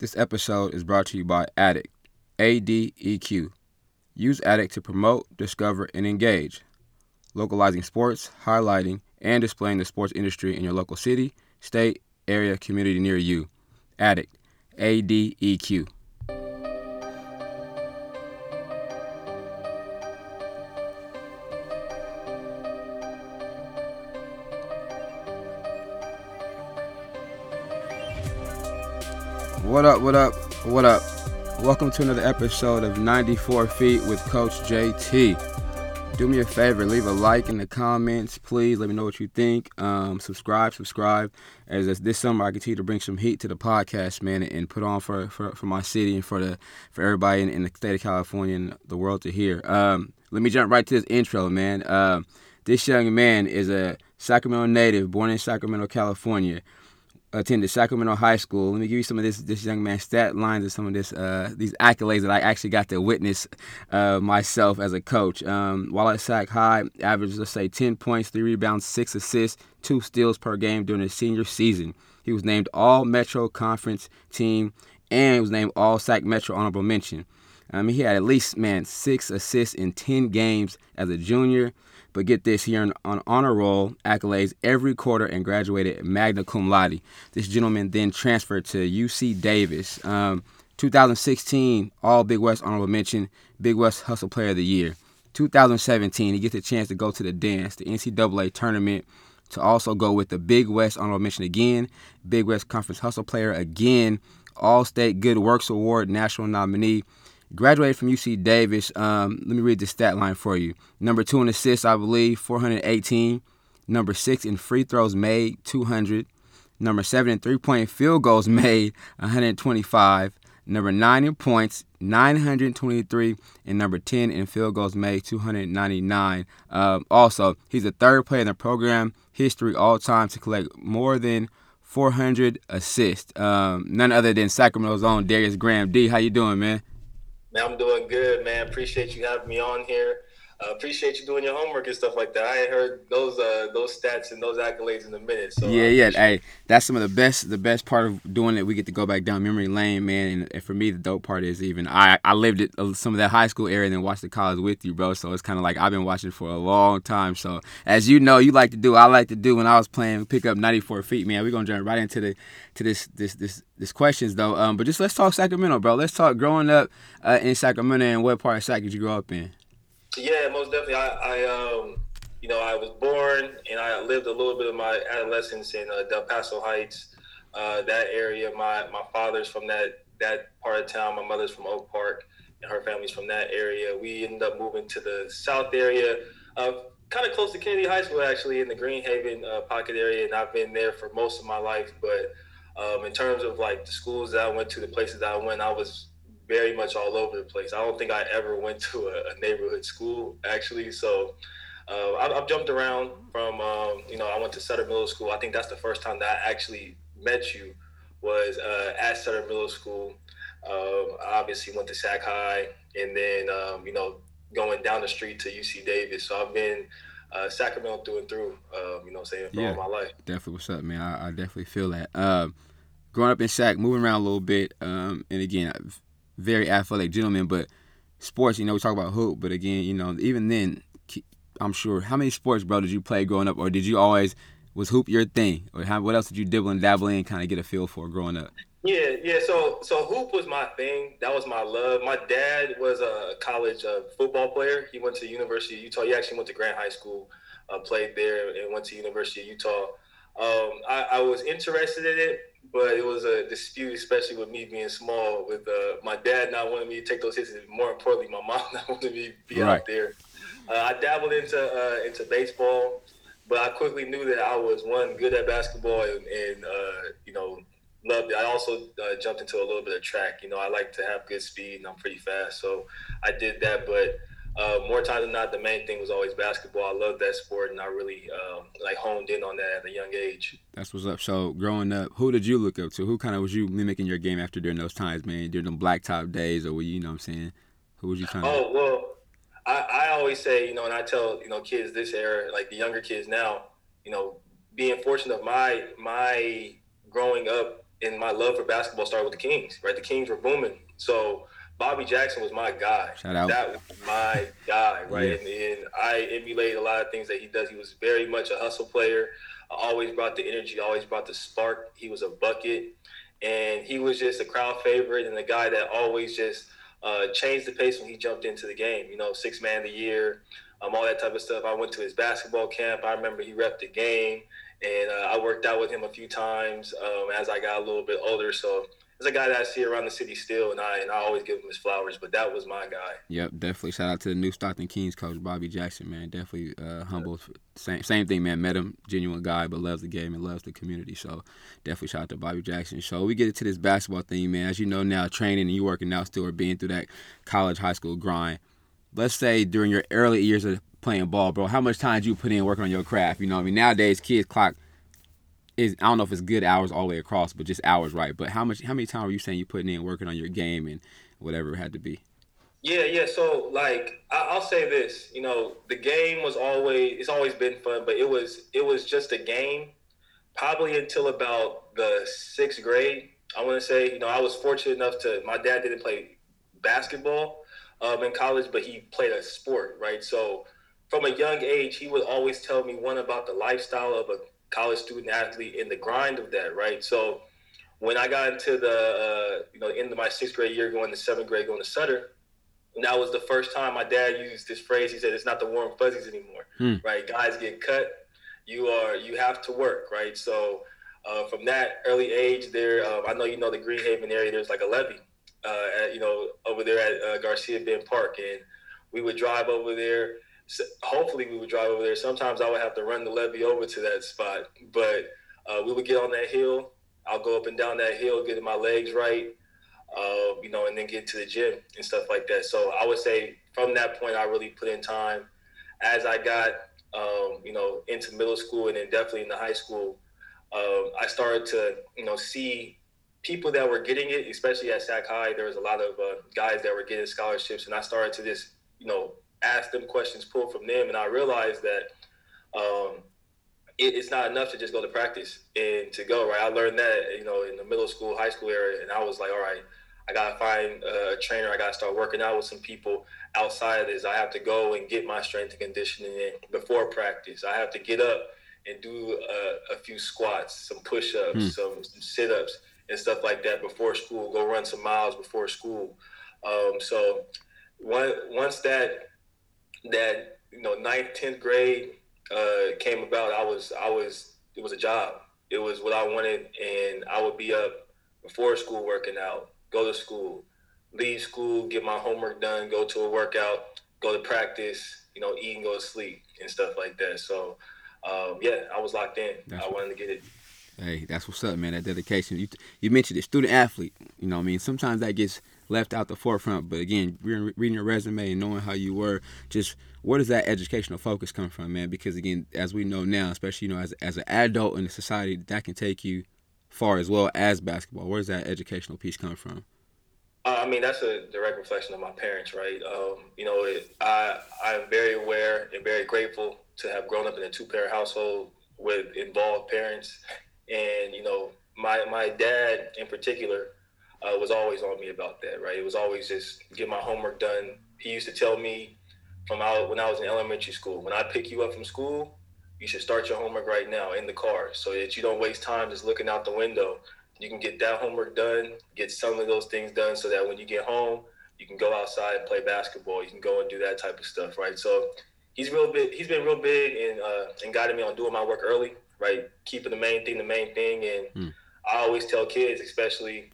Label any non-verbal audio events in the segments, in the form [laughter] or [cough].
This episode is brought to you by ADEQ, A-D-E-Q. Use ADEQ to promote, discover, and engage. Localizing sports, highlighting, and displaying the sports industry in your local city, state, area, community near you. ADEQ, A-D-E-Q. What up, what up, what up? Welcome to another episode of 94 Feet with Coach JT. Do me a favor, leave a like in the comments, please. Let me know what you think. Um, subscribe, subscribe. As, as this summer, I continue to bring some heat to the podcast, man, and put on for, for, for my city and for the for everybody in, in the state of California and the world to hear. Um, let me jump right to this intro, man. Uh, this young man is a Sacramento native, born in Sacramento, California attended Sacramento High School. Let me give you some of this this young man's stat lines and some of this uh, these accolades that I actually got to witness uh, myself as a coach. Um, while at Sac High, averaged let's say 10 points, three rebounds, six assists, two steals per game during his senior season. He was named All Metro Conference Team and was named All Sac Metro Honorable Mention. I mean, he had at least man six assists in 10 games as a junior. But get this, he earned on honor roll accolades every quarter and graduated magna cum laude. This gentleman then transferred to UC Davis. Um, 2016 All Big West honorable mention, Big West Hustle Player of the Year. 2017 he gets a chance to go to the dance, the NCAA tournament, to also go with the Big West honorable mention again, Big West Conference Hustle Player again, All State Good Works Award national nominee. Graduated from UC Davis. Um, let me read the stat line for you. Number two in assists, I believe, 418. Number six in free throws made, 200. Number seven in three point field goals [laughs] made, 125. Number nine in points, 923. And number 10 in field goals made, 299. Um, also, he's the third player in the program history all time to collect more than 400 assists. Um, none other than Sacramento's own Darius Graham. D, how you doing, man? Man, I'm doing good, man. Appreciate you having me on here. Uh, appreciate you doing your homework and stuff like that. I ain't heard those uh, those stats and those accolades in a minute. So yeah, yeah. Hey, that's some of the best. The best part of doing it, we get to go back down memory lane, man. And, for me, the dope part is even I I lived it uh, some of that high school area and then watched the college with you, bro. So it's kind of like I've been watching for a long time. So as you know, you like to do, I like to do. When I was playing pick up 94 feet, man, we're gonna jump right into the to this this this this questions though. Um, but just let's talk Sacramento, bro. Let's talk growing up uh, in Sacramento and what part of Sac did you grow up in? Yeah, most definitely. I, I um, you know, I was born and I lived a little bit of my adolescence in uh, Del Paso Heights, uh, that area. My my father's from that that part of town. My mother's from Oak Park, and her family's from that area. We ended up moving to the south area, kind of close to Kennedy High School, actually, in the Greenhaven uh, pocket area, and I've been there for most of my life. But um, in terms of like the schools that I went to, the places that I went, I was very much all over the place. I don't think I ever went to a, a neighborhood school actually. So uh, I've, I've, jumped around from um, you know I went to Sutter Middle School. I think that's the first time that I actually met you was uh, at Sutter Middle School. Um, I obviously went to Sac High, and then um, you know going down the street to UC Davis. So I've been uh, Sacramento through and through. Um, you know, saying for yeah, all my life. Definitely, what's up, man? I, I definitely feel that. Um, growing up in Sac, moving around a little bit, um, and again, very athletic gentleman, but sports, you know, we talk about hoop, but again, you know, even then, I'm sure. How many sports, bro, did you play growing up, or did you always was hoop your thing, or how, what else did you dibble and dabble in, kind of get a feel for growing up? Yeah, yeah. So, so hoop was my thing. That was my love. My dad was a college uh, football player. He went to the University of Utah. He actually went to Grant High School, uh, played there, and went to University of Utah. Um, I, I was interested in it but it was a dispute, especially with me being small, with uh, my dad not wanting me to take those hits, and more importantly, my mom [laughs] not wanting me to be right. out there. Uh, I dabbled into uh, into baseball, but I quickly knew that I was one good at basketball, and, and uh, you know loved it. I also uh, jumped into a little bit of track. You know, I like to have good speed, and I'm pretty fast, so I did that, but uh, more times than not, the main thing was always basketball. I love that sport, and I really um, like honed in on that at a young age. That's what's up. So, growing up, who did you look up to? Who kind of was you mimicking your game after during those times, man? During them blacktop days, or were you, you know, what I'm saying, who was you trying? To Oh to... well, I, I always say, you know, and I tell you know kids this era, like the younger kids now, you know, being fortunate of my my growing up and my love for basketball started with the Kings. Right, the Kings were booming. So Bobby Jackson was my guy. Shout out. That was my guy, [laughs] right? Yeah. And, and, I emulated a lot of things that he does. He was very much a hustle player. Always brought the energy. Always brought the spark. He was a bucket, and he was just a crowd favorite and the guy that always just uh, changed the pace when he jumped into the game. You know, six man of the year, um, all that type of stuff. I went to his basketball camp. I remember he repped the game, and uh, I worked out with him a few times um, as I got a little bit older. So it's a guy that I see around the city still, and I and I always give him his flowers. But that was my guy. Yep, definitely. Shout out to the new Stockton Kings coach Bobby Jackson, man. Definitely uh, humble. Same same thing, man. Met him, genuine guy, but loves the game and loves the community. So definitely shout out to Bobby Jackson. So we get into this basketball thing, man. As you know now, training and you working out still or being through that college, high school grind. Let's say during your early years of playing ball, bro, how much time did you put in working on your craft? You know, I mean, nowadays kids clock is I don't know if it's good hours all the way across, but just hours, right? But how much, how many time were you saying you putting in working on your game and whatever it had to be? Yeah, yeah. So like, I, will say this, you know, the game was always it's always been fun, but it was it was just a game, probably until about the sixth grade. I want to say, you know, I was fortunate enough to my dad didn't play basketball um, in college, but he played a sport, right? So from a young age, he would always tell me one about the lifestyle of a college student athlete in the grind of that, right? So when I got into the uh, you know end of my sixth grade year, going to seventh grade, going to Sutter, and that was the first time my dad used this phrase. He said, "It's not the warm fuzzies anymore, hmm. right? Guys get cut. You are you have to work, right? So." Uh, from that early age, there, uh, I know you know the Greenhaven area. There's like a levee, uh, at, you know, over there at uh, Garcia Bend Park, and we would drive over there hopefully we would drive over there. Sometimes I would have to run the levee over to that spot, but uh, we would get on that hill. I'll go up and down that hill, getting my legs right, uh, you know, and then get to the gym and stuff like that. So I would say from that point, I really put in time. As I got, um, you know, into middle school and then definitely into high school, um, I started to, you know, see people that were getting it, especially at Sac High. There was a lot of uh, guys that were getting scholarships, and I started to just, you know, ask them questions, pull from them, and I realized that um, it, it's not enough to just go to practice and to go right. I learned that you know in the middle school, high school area, and I was like, all right, I gotta find a trainer. I gotta start working out with some people outside of this. I have to go and get my strength and conditioning in before practice. I have to get up and do a, a few squats, some push-ups, mm. some, some, sit-ups, and stuff like that before school. Go run some miles before school. Um, so one, once that that you know ninth, tenth grade uh, came about, I was I was it was a job. It was what I wanted, and I would be up before school working out, go to school, leave school, get my homework done, go to a workout, go to practice, you know, eat and go to sleep and stuff like that. So, um, yeah, I was locked in. That's I wanted to get it. Hey, that's what's up, man. That dedication. You you mentioned it, student athlete. You know, I mean, sometimes that gets left out the forefront. But again, reading your resume and knowing how you were, just where does that educational focus come from, man? Because again, as we know now, especially you know as as an adult in the society, that can take you far as well as basketball. Where does that educational piece come from? Uh, I mean, that's a direct reflection of my parents, right? Um, you know, it, I I'm very aware and very grateful to have grown up in a two parent household with involved parents, and you know, my my dad in particular uh, was always on me about that, right? It was always just get my homework done. He used to tell me from out when I was in elementary school, when I pick you up from school, you should start your homework right now in the car so that you don't waste time just looking out the window. You can get that homework done, get some of those things done so that when you get home, you can go outside and play basketball. You can go and do that type of stuff, right? So he's real big. He's been real big and uh, and guiding me on doing my work early, right? Keeping the main thing the main thing. And mm. I always tell kids, especially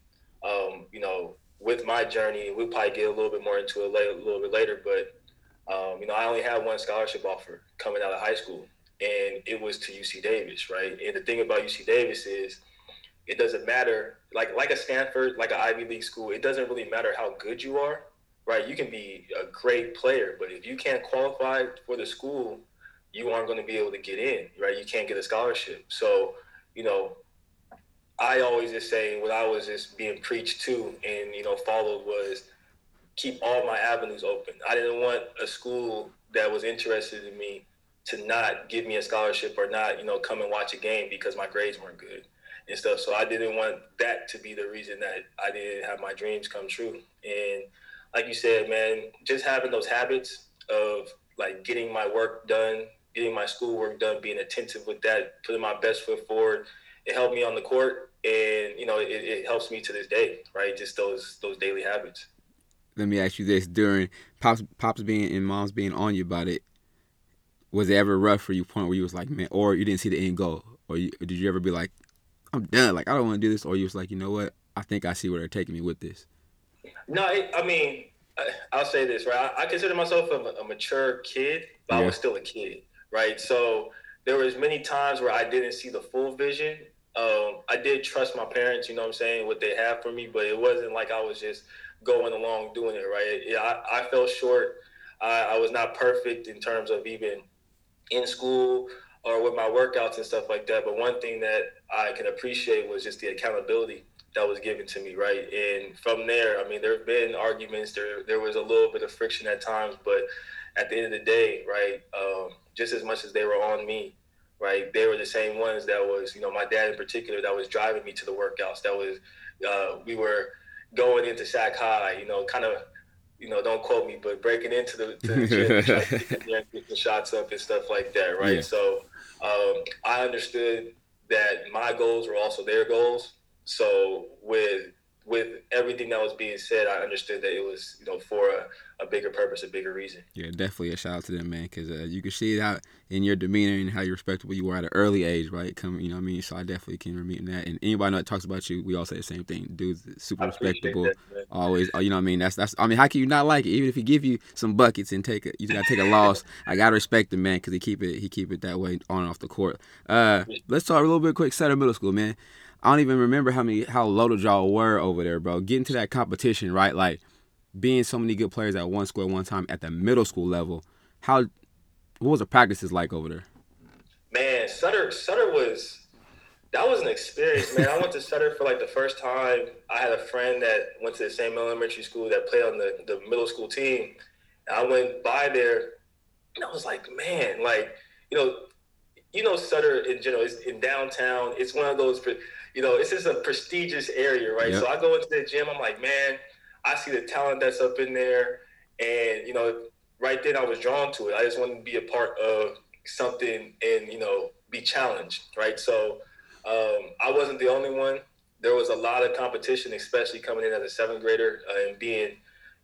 um, you know, with my journey, we'll probably get a little bit more into it later, a little bit later. But um, you know, I only had one scholarship offer coming out of high school, and it was to UC Davis, right? And the thing about UC Davis is, it doesn't matter, like like a Stanford, like an Ivy League school, it doesn't really matter how good you are, right? You can be a great player, but if you can't qualify for the school, you aren't going to be able to get in, right? You can't get a scholarship. So, you know, I always just say what I was just being preached to and you know followed was keep all my avenues open. I didn't want a school that was interested in me to not give me a scholarship or not you know come and watch a game because my grades weren't good. and stuff. So I didn't want that to be the reason that I didn't have my dreams come true. And like you said, man, just having those habits of like getting my work done, getting my schoolwork done, being attentive with that, putting my best foot forward, it helped me on the court, and you know, it, it helps me to this day, right? Just those those daily habits. Let me ask you this: during pops pops being and moms being on you about it, was it ever rough for you? Point where you was like, man, or you didn't see the end goal, or, you, did you ever be like, I'm done, like I don't want to do this, or you was like, you know what, I think I see where they're taking me with this. No, it, I mean, I, will say this, right? I, I consider myself a, a, mature kid, but yeah. I was still a kid, right? So there was many times where I didn't see the full vision. Um, I did trust my parents, you know what I'm saying, what they have for me, but it wasn't like I was just going along doing it, right? Yeah, I, I fell short. I, I was not perfect in terms of even in school or with my workouts and stuff like that. But one thing that I can appreciate was just the accountability that was given to me, right? And from there, I mean, there have been arguments. There, there was a little bit of friction at times, but at the end of the day, right, um, just as much as they were on me, right, they were the same ones that was, you know, my dad in particular, that was driving me to the workouts. That was, uh, we were going into Sac High, you know, kind of, you know, don't quote me, but breaking into the, the gym, [laughs] getting shots up and stuff like that, right? Yeah. So um, I understood that my goals were also their goals so with with everything that was being said, I understood that it was you know for a, a bigger purpose, a bigger reason. Yeah, definitely a shout out to them, man, because uh, you can see it out in your demeanor and how respectable you were at an early age, right? Come, you know, what I mean, so I definitely can remember that. And anybody that talks about you, we all say the same thing. Dude's super respectable, that, always. You know, what I mean, that's that's. I mean, how can you not like it? Even if he give you some buckets and take it, you gotta take a loss. I gotta respect the man because he keep it he keep it that way on and off the court. Uh, let's talk a little bit quick. Sutter Middle School, man. I don't even remember how many how loaded y'all were over there, bro. Getting to that competition, right? Like being so many good players at one school at one time at the middle school level. How what was the practices like over there? Man, Sutter Sutter was that was an experience, man. I went to Sutter for like the first time. I had a friend that went to the same elementary school that played on the, the middle school team. And I went by there and I was like, man, like, you know, you know Sutter in general is in downtown. It's one of those you know, this is a prestigious area, right? Yep. So I go into the gym, I'm like, man, I see the talent that's up in there. And, you know, right then I was drawn to it. I just wanted to be a part of something and, you know, be challenged, right? So um, I wasn't the only one. There was a lot of competition, especially coming in as a seventh grader uh, and being,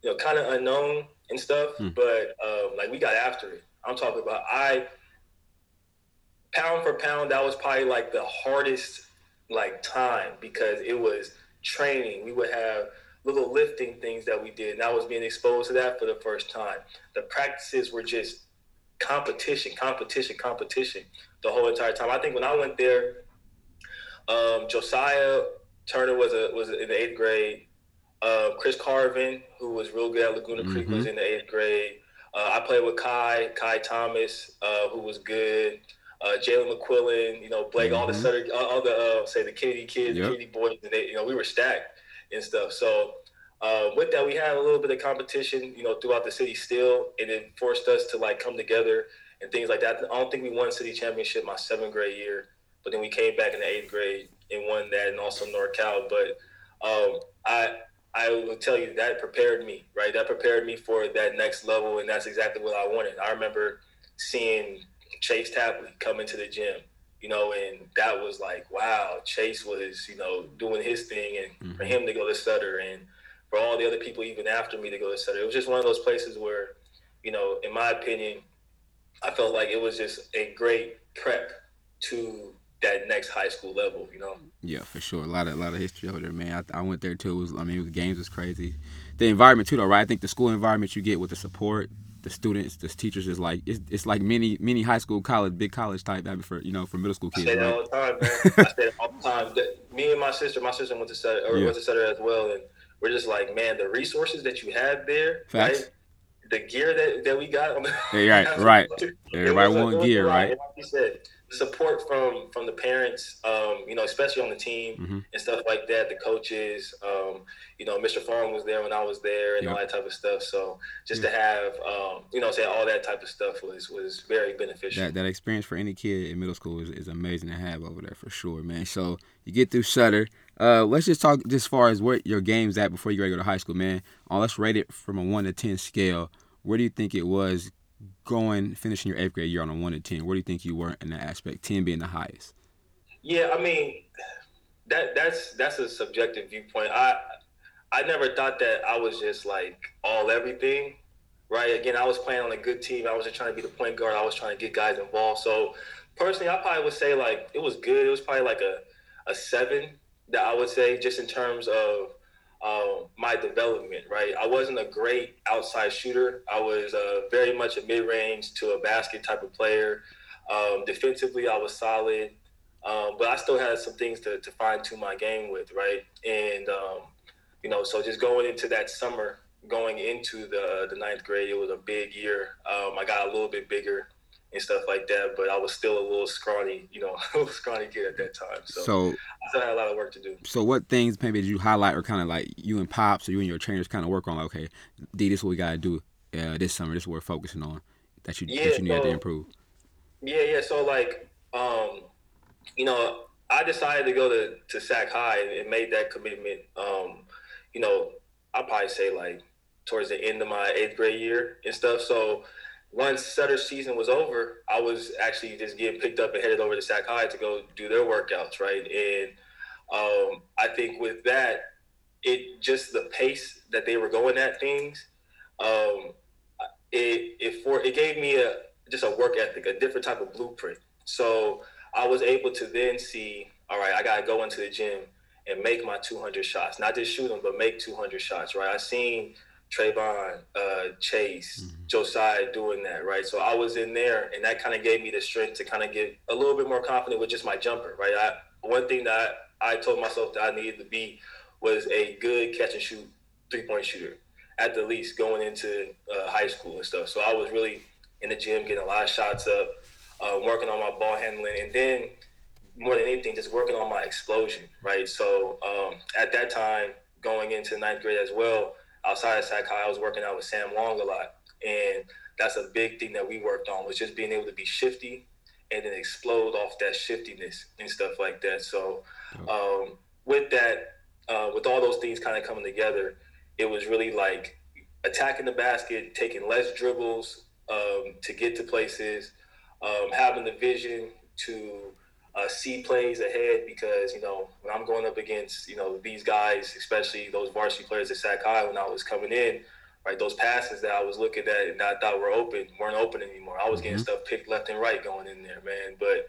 you know, kind of unknown and stuff. Mm. But um, like we got after it. I'm talking about I pound for pound, that was probably like the hardest like time because it was training. We would have little lifting things that we did, and I was being exposed to that for the first time. The practices were just competition, competition, competition the whole entire time. I think when I went there, um, Josiah Turner was a was in the eighth grade. Uh, Chris Carvin, who was real good at Laguna Creek, mm-hmm. was in the eighth grade. Uh, I played with Kai, Kai Thomas, uh, who was good uh, Jalen McQuillan, you know, Blake, mm-hmm. all the Sutter, all, the uh, say the Kennedy kids, yep. the Kennedy boys, and they, you know, we were stacked and stuff. So uh, with that, we had a little bit of competition, you know, throughout the city still, and it forced us to like come together and things like that. I don't think we won city championship my seventh grade year, but then we came back in the eighth grade and won that, and also NorCal. But um, I I will tell you that prepared me, right? That prepared me for that next level, and that's exactly what I wanted. I remember seeing Chase Tapley coming to the gym, you know, and that was like, wow, Chase was, you know, doing his thing, and mm-hmm. for him to go to Sutter, and for all the other people even after me to go to Sutter, it was just one of those places where, you know, in my opinion, I felt like it was just a great prep to that next high school level, you know. Yeah, for sure. A lot of a lot of history over there, man. I, I went there too. It was, I mean, the games was crazy. The environment too, though, right? I think the school environment you get with the support, the students, the teachers is like it's, it's like mini mini high school, college, big college type for you know for middle school kids. I say right? that all the time, man. I say that all the time. Me and my sister, my sister went to Sutter, or yeah. went to Sutter as well, and we're just like, man, the resources that you have there, Facts. right? The gear that, that we got. on yeah, right, [laughs] right. Everybody want gear, right? Like you said, support from from the parents, um, you know, especially on the team mm-hmm. and stuff like that. The coaches, um, you know, Mr. Farm was there when I was there and yep. all that type of stuff. So just to have, um, you know, say all that type of stuff was was very beneficial. That that experience for any kid in middle school is, is amazing to have over there for sure, man. So You get through Sutter. Uh, let's just talk just as far as where your game's at before you go to high school, man. Uh, let's rate it from a one to ten scale. Where do you think it was going finishing your eighth grade year on a one to ten? Where do you think you were in that aspect? Ten being the highest. Yeah, I mean, that that's that's a subjective viewpoint. I I never thought that I was just like all everything, right? Again, I was playing on a good team. I was just trying to be the point guard. I was trying to get guys involved. So personally, I probably would say like it was good. It was probably like a a seven that I would say just in terms of um, my development, right? I wasn't a great outside shooter. I was uh, very much a mid range to a basket type of player. Um, defensively, I was solid, um, but I still had some things to, to fine tune my game with, right? And, um, you know, so just going into that summer, going into the, the ninth grade, it was a big year. Um, I got a little bit bigger and stuff like that. But I was still a little scrawny, you know, [laughs] a little scrawny kid at that time. So, so I still had a lot of work to do. So what things maybe did you highlight or kind of like you and Pops or you and your trainers kind of work on? Like, okay, D, this is what we got to do uh, this summer. This is what we're focusing on that you, yeah, that you need so, to improve. Yeah, yeah. So like, um, you know, I decided to go to, to Sac High and made that commitment. Um, you know, I'll probably say like towards the end of my eighth grade year and stuff. So once Sutter's season was over, I was actually just getting picked up and headed over to Sac High to go do their workouts, right? And um, I think with that, it just the pace that they were going at things, um, it it for it gave me a just a work ethic, a different type of blueprint. So I was able to then see, all right, I gotta go into the gym and make my 200 shots, not just shoot them, but make 200 shots, right? I seen Trayvon, uh, Chase, mm-hmm. Josiah doing that, right? So I was in there, and that kind of gave me the strength to kind of get a little bit more confident with just my jumper, right? I, one thing that I told myself that I needed to be was a good catch and shoot three point shooter at the least going into uh, high school and stuff. So I was really in the gym getting a lot of shots up, uh, working on my ball handling, and then more than anything, just working on my explosion, right? So um, at that time, going into ninth grade as well outside of High, I was working out with Sam Long a lot, and that's a big thing that we worked on was just being able to be shifty and then explode off that shiftiness and stuff like that. So um, with that, uh, with all those things kind of coming together, it was really like attacking the basket, taking less dribbles um, to get to places, um, having the vision to uh, see plays ahead because you know when I'm going up against you know these guys, especially those varsity players at Sac High when I was coming in, right? Those passes that I was looking at and I thought were open weren't open anymore. I was getting mm-hmm. stuff picked left and right going in there, man. But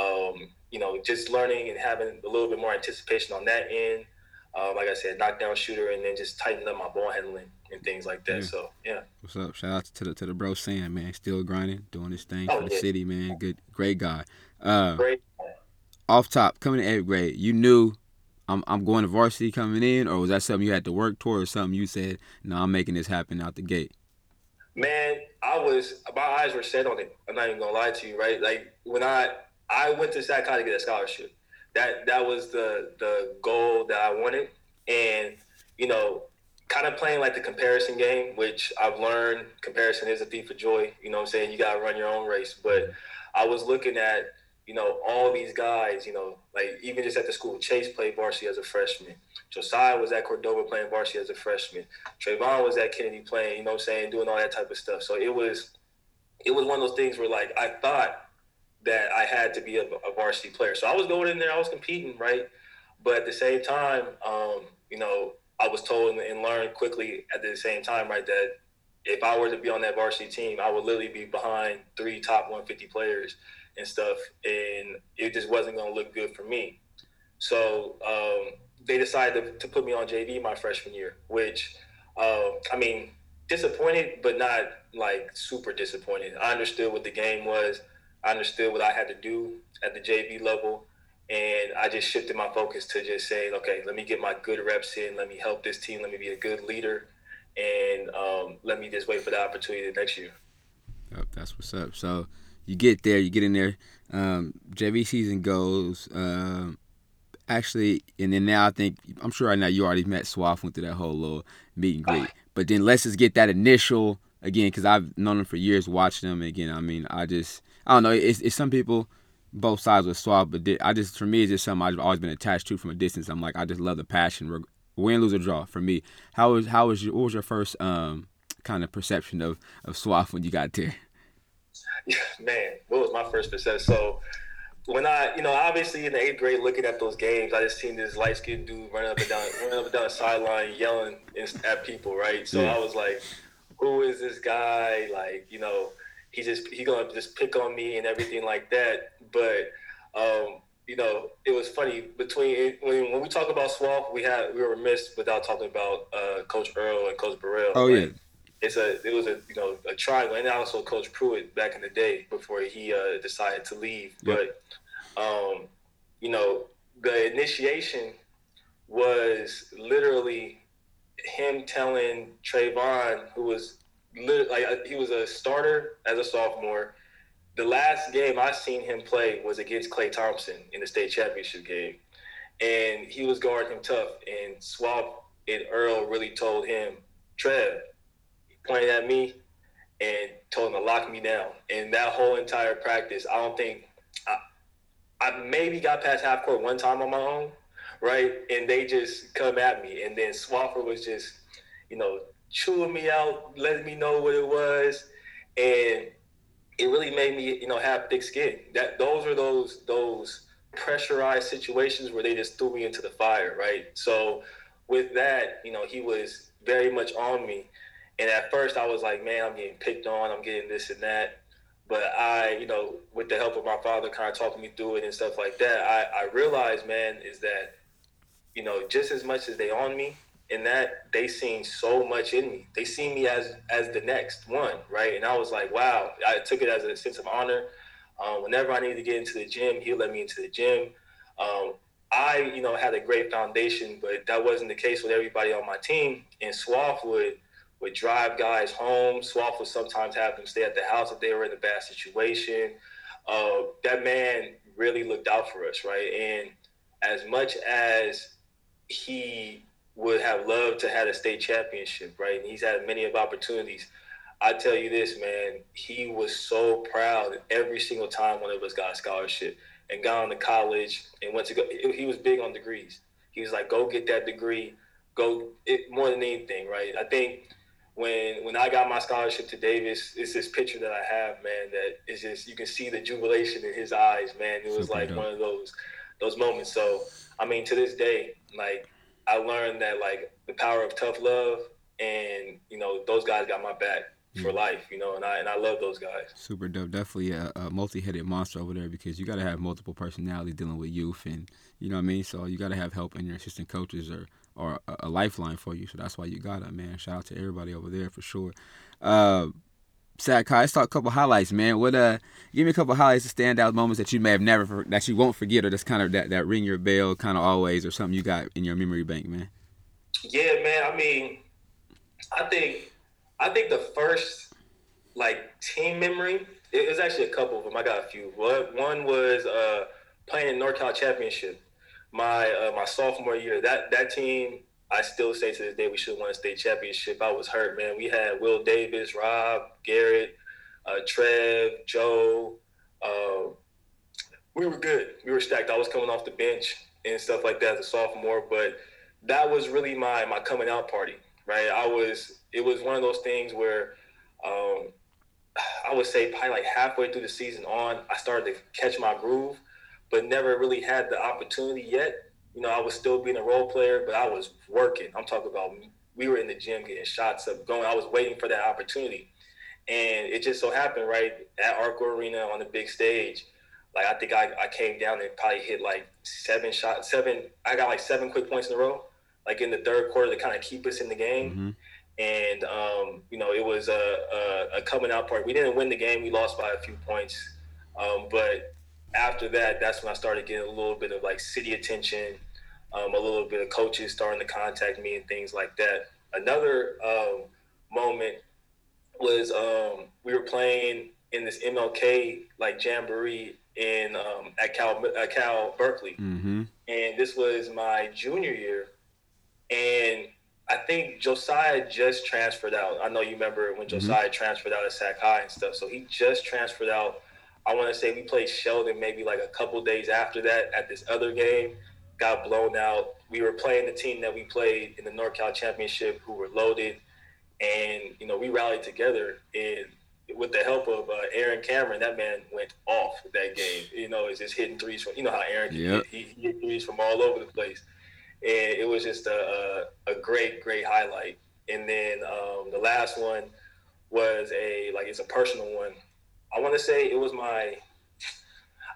um, you know, just learning and having a little bit more anticipation on that end. Uh, like I said, knockdown shooter, and then just tighten up my ball handling and things like that. Yeah. So yeah. What's up? Shout out to the to the bro Sam, man. Still grinding, doing his thing oh, for the yeah. city, man. Good, great guy. Uh, great off top, coming to eighth grade, you knew I'm I'm going to varsity coming in, or was that something you had to work toward, or something you said, no, I'm making this happen out the gate? Man, I was my eyes were set on it. I'm not even gonna lie to you, right? Like when I I went to Sac High to get a scholarship. That that was the the goal that I wanted, and you know, kind of playing like the comparison game, which I've learned comparison is a thief of joy. You know what I'm saying? You gotta run your own race, but I was looking at you know, all these guys, you know, like even just at the school, Chase played varsity as a freshman. Josiah was at Cordova playing varsity as a freshman. Trayvon was at Kennedy playing, you know I'm saying, doing all that type of stuff. So it was it was one of those things where like I thought that I had to be a, a varsity player. So I was going in there, I was competing, right? But at the same time, um, you know, I was told and learned quickly at the same time, right, that if I were to be on that varsity team, I would literally be behind three top 150 players and stuff, and it just wasn't going to look good for me. So um, they decided to, to, put me on JV my freshman year, which uh, I mean, disappointed, but not like super disappointed. I understood what the game was. I understood what I had to do at the JV level, and I just shifted my focus to just saying, okay, let me get my good reps in. Let me help this team. Let me be a good leader, and um, let me just wait for the opportunity next year. Yep, that's what's up. So you get there, you get in there. Um, JV season goes. Um, actually, and then now I think I'm sure right now you already met Swaff, went through that whole little meet and greet. But then let's just get that initial again because I've known him for years, watching him. Again, I mean, I just I don't know. It's, it's some people both sides with Swaff, but I just for me it's just something I've always been attached to from a distance. I'm like I just love the passion, win, lose or draw. For me, how was how was your, what was your first um, kind of perception of of Swaff when you got there? Yeah, [laughs] man, what was my first perception? So when I, you know, obviously in the eighth grade, looking at those games, I just seen this light skinned dude running up and down, running up and down the sideline, yelling at people, right? So yeah. I was like, who is this guy? Like, you know, he just he gonna just pick on me and everything like that. But um, you know, it was funny between when, when we talk about Swaff, we had we were remiss without talking about uh, Coach Earl and Coach Burrell. Oh yeah. It's a it was a you know a triangle, and I also Coach Pruitt back in the day before he uh, decided to leave. Yep. But um, you know the initiation was literally him telling Trayvon, who was like uh, he was a starter as a sophomore. The last game I seen him play was against Klay Thompson in the state championship game, and he was guarding him tough. And Swaff and Earl really told him, Trev, pointed at me and told him to lock me down. And that whole entire practice, I don't think I, I maybe got past half court one time on my own, right? And they just come at me, and then Swapper was just, you know, chewing me out, letting me know what it was, and it really made me, you know, have thick skin. That those are those those pressurized situations where they just threw me into the fire, right? So with that, you know, he was very much on me. And at first I was like, man, I'm getting picked on, I'm getting this and that. But I, you know, with the help of my father kind of talking me through it and stuff like that, I, I realized, man, is that, you know, just as much as they on me, in that they seen so much in me. They see me as as the next one, right? And I was like, wow. I took it as a sense of honor. Um, whenever I needed to get into the gym, he let me into the gym. Um, I, you know, had a great foundation, but that wasn't the case with everybody on my team. And Swaff would drive guys home. Swaff would sometimes have them stay at the house if they were in a bad situation. Uh, that man really looked out for us, right? And as much as he would have loved to have a state championship, right? And he's had many of opportunities. I tell you this, man, he was so proud every single time one of us got a scholarship and got on to college and went to go. He was big on degrees. He was like, go get that degree, go it, more than anything, right? I think when when I got my scholarship to Davis, it's this picture that I have, man, that is just you can see the jubilation in his eyes, man. It was Super like dope. one of those those moments. So I mean, to this day, like I learned that like the power of tough love, and you know those guys got my back for mm. life, you know, and I and I love those guys. Super dope, definitely a, a multi-headed monster over there because you got to have multiple personalities dealing with youth, and you know what I mean. So you got to have help in your assistant coaches or or a, a, lifeline for you. So that's why you got it, man. Shout out to everybody over there for sure. Uh, Sac High, let's talk a couple highlights, man. What uh, give me a couple highlights of standout moments that you may have never that you won't forget, or that's kind of that that ring your bell, kind of always, or something you got in your memory bank, man. Yeah, man. I mean, I think I think the first like team memory. It was actually a couple of them. I got a few. One was uh, playing in NorCal Championship my uh, my sophomore year. That that team I still say to this day we should have won a state championship. I was hurt, man. We had Will Davis, Rob, Garrett, uh, Trev, Joe. Uh, we were good. We were stacked. I was coming off the bench and stuff like that as a sophomore, but that was really my my coming out party, right? I was. It was one of those things where. Um, I would say probably like halfway through the season on, I started to catch my groove, but never really had the opportunity yet you know, I was still being a role player, but I was working. I'm talking about we were in the gym getting shots up, going. I was waiting for that opportunity, and it just so happened right at Arco Arena on the big stage. Like I think I, I came down and probably hit like seven shots, seven. I got like seven quick points in a row, like in the third quarter to kind of keep us in the game. Mm-hmm. And um, you know, it was a, a, a, coming out part. We didn't win the game. We lost by a few points, um, but after that, that's when I started getting a little bit of like city attention, um, a little bit of coaches starting to contact me and things like that. Another um, moment was um, we were playing in this MLK like jamboree in um, at Cal at Cal Berkeley, mm-hmm. and this was my junior year, and I think Josiah just transferred out. I know you remember when mm-hmm. Josiah mm-hmm. transferred out of Sac High and stuff. So he just transferred out I want to say we played Sheldon maybe like a couple days after that at this other game. Got blown out. We were playing the team that we played in the NorCal Championship, who were loaded, and you know we rallied together and with the help of uh, Aaron Cameron, that man went off that game. You know, it's just hitting threes from you know how Aaron can yep. he, he hit threes from all over the place, and it was just a, a, a great great highlight. And then um, the last one was a like it's a personal one. I want to say it was my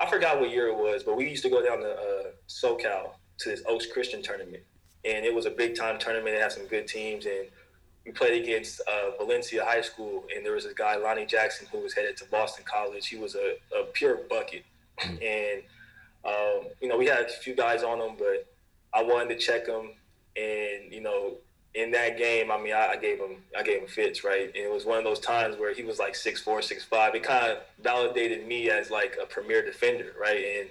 I forgot what year it was, but we used to go down to uh, SoCal to this Oaks Christian tournament, and it was a big time tournament. It had some good teams, and we played against uh, Valencia High School, and there was this guy Lonnie Jackson who was headed to Boston College. He was a, a pure bucket, mm-hmm. and um, you know we had a few guys on him, but I wanted to check him, and you know in that game, I mean, I, I, gave him, I gave him fits, right? And it was one of those times where he was like six four, six five. It kind of validated me as like a premier defender, right? And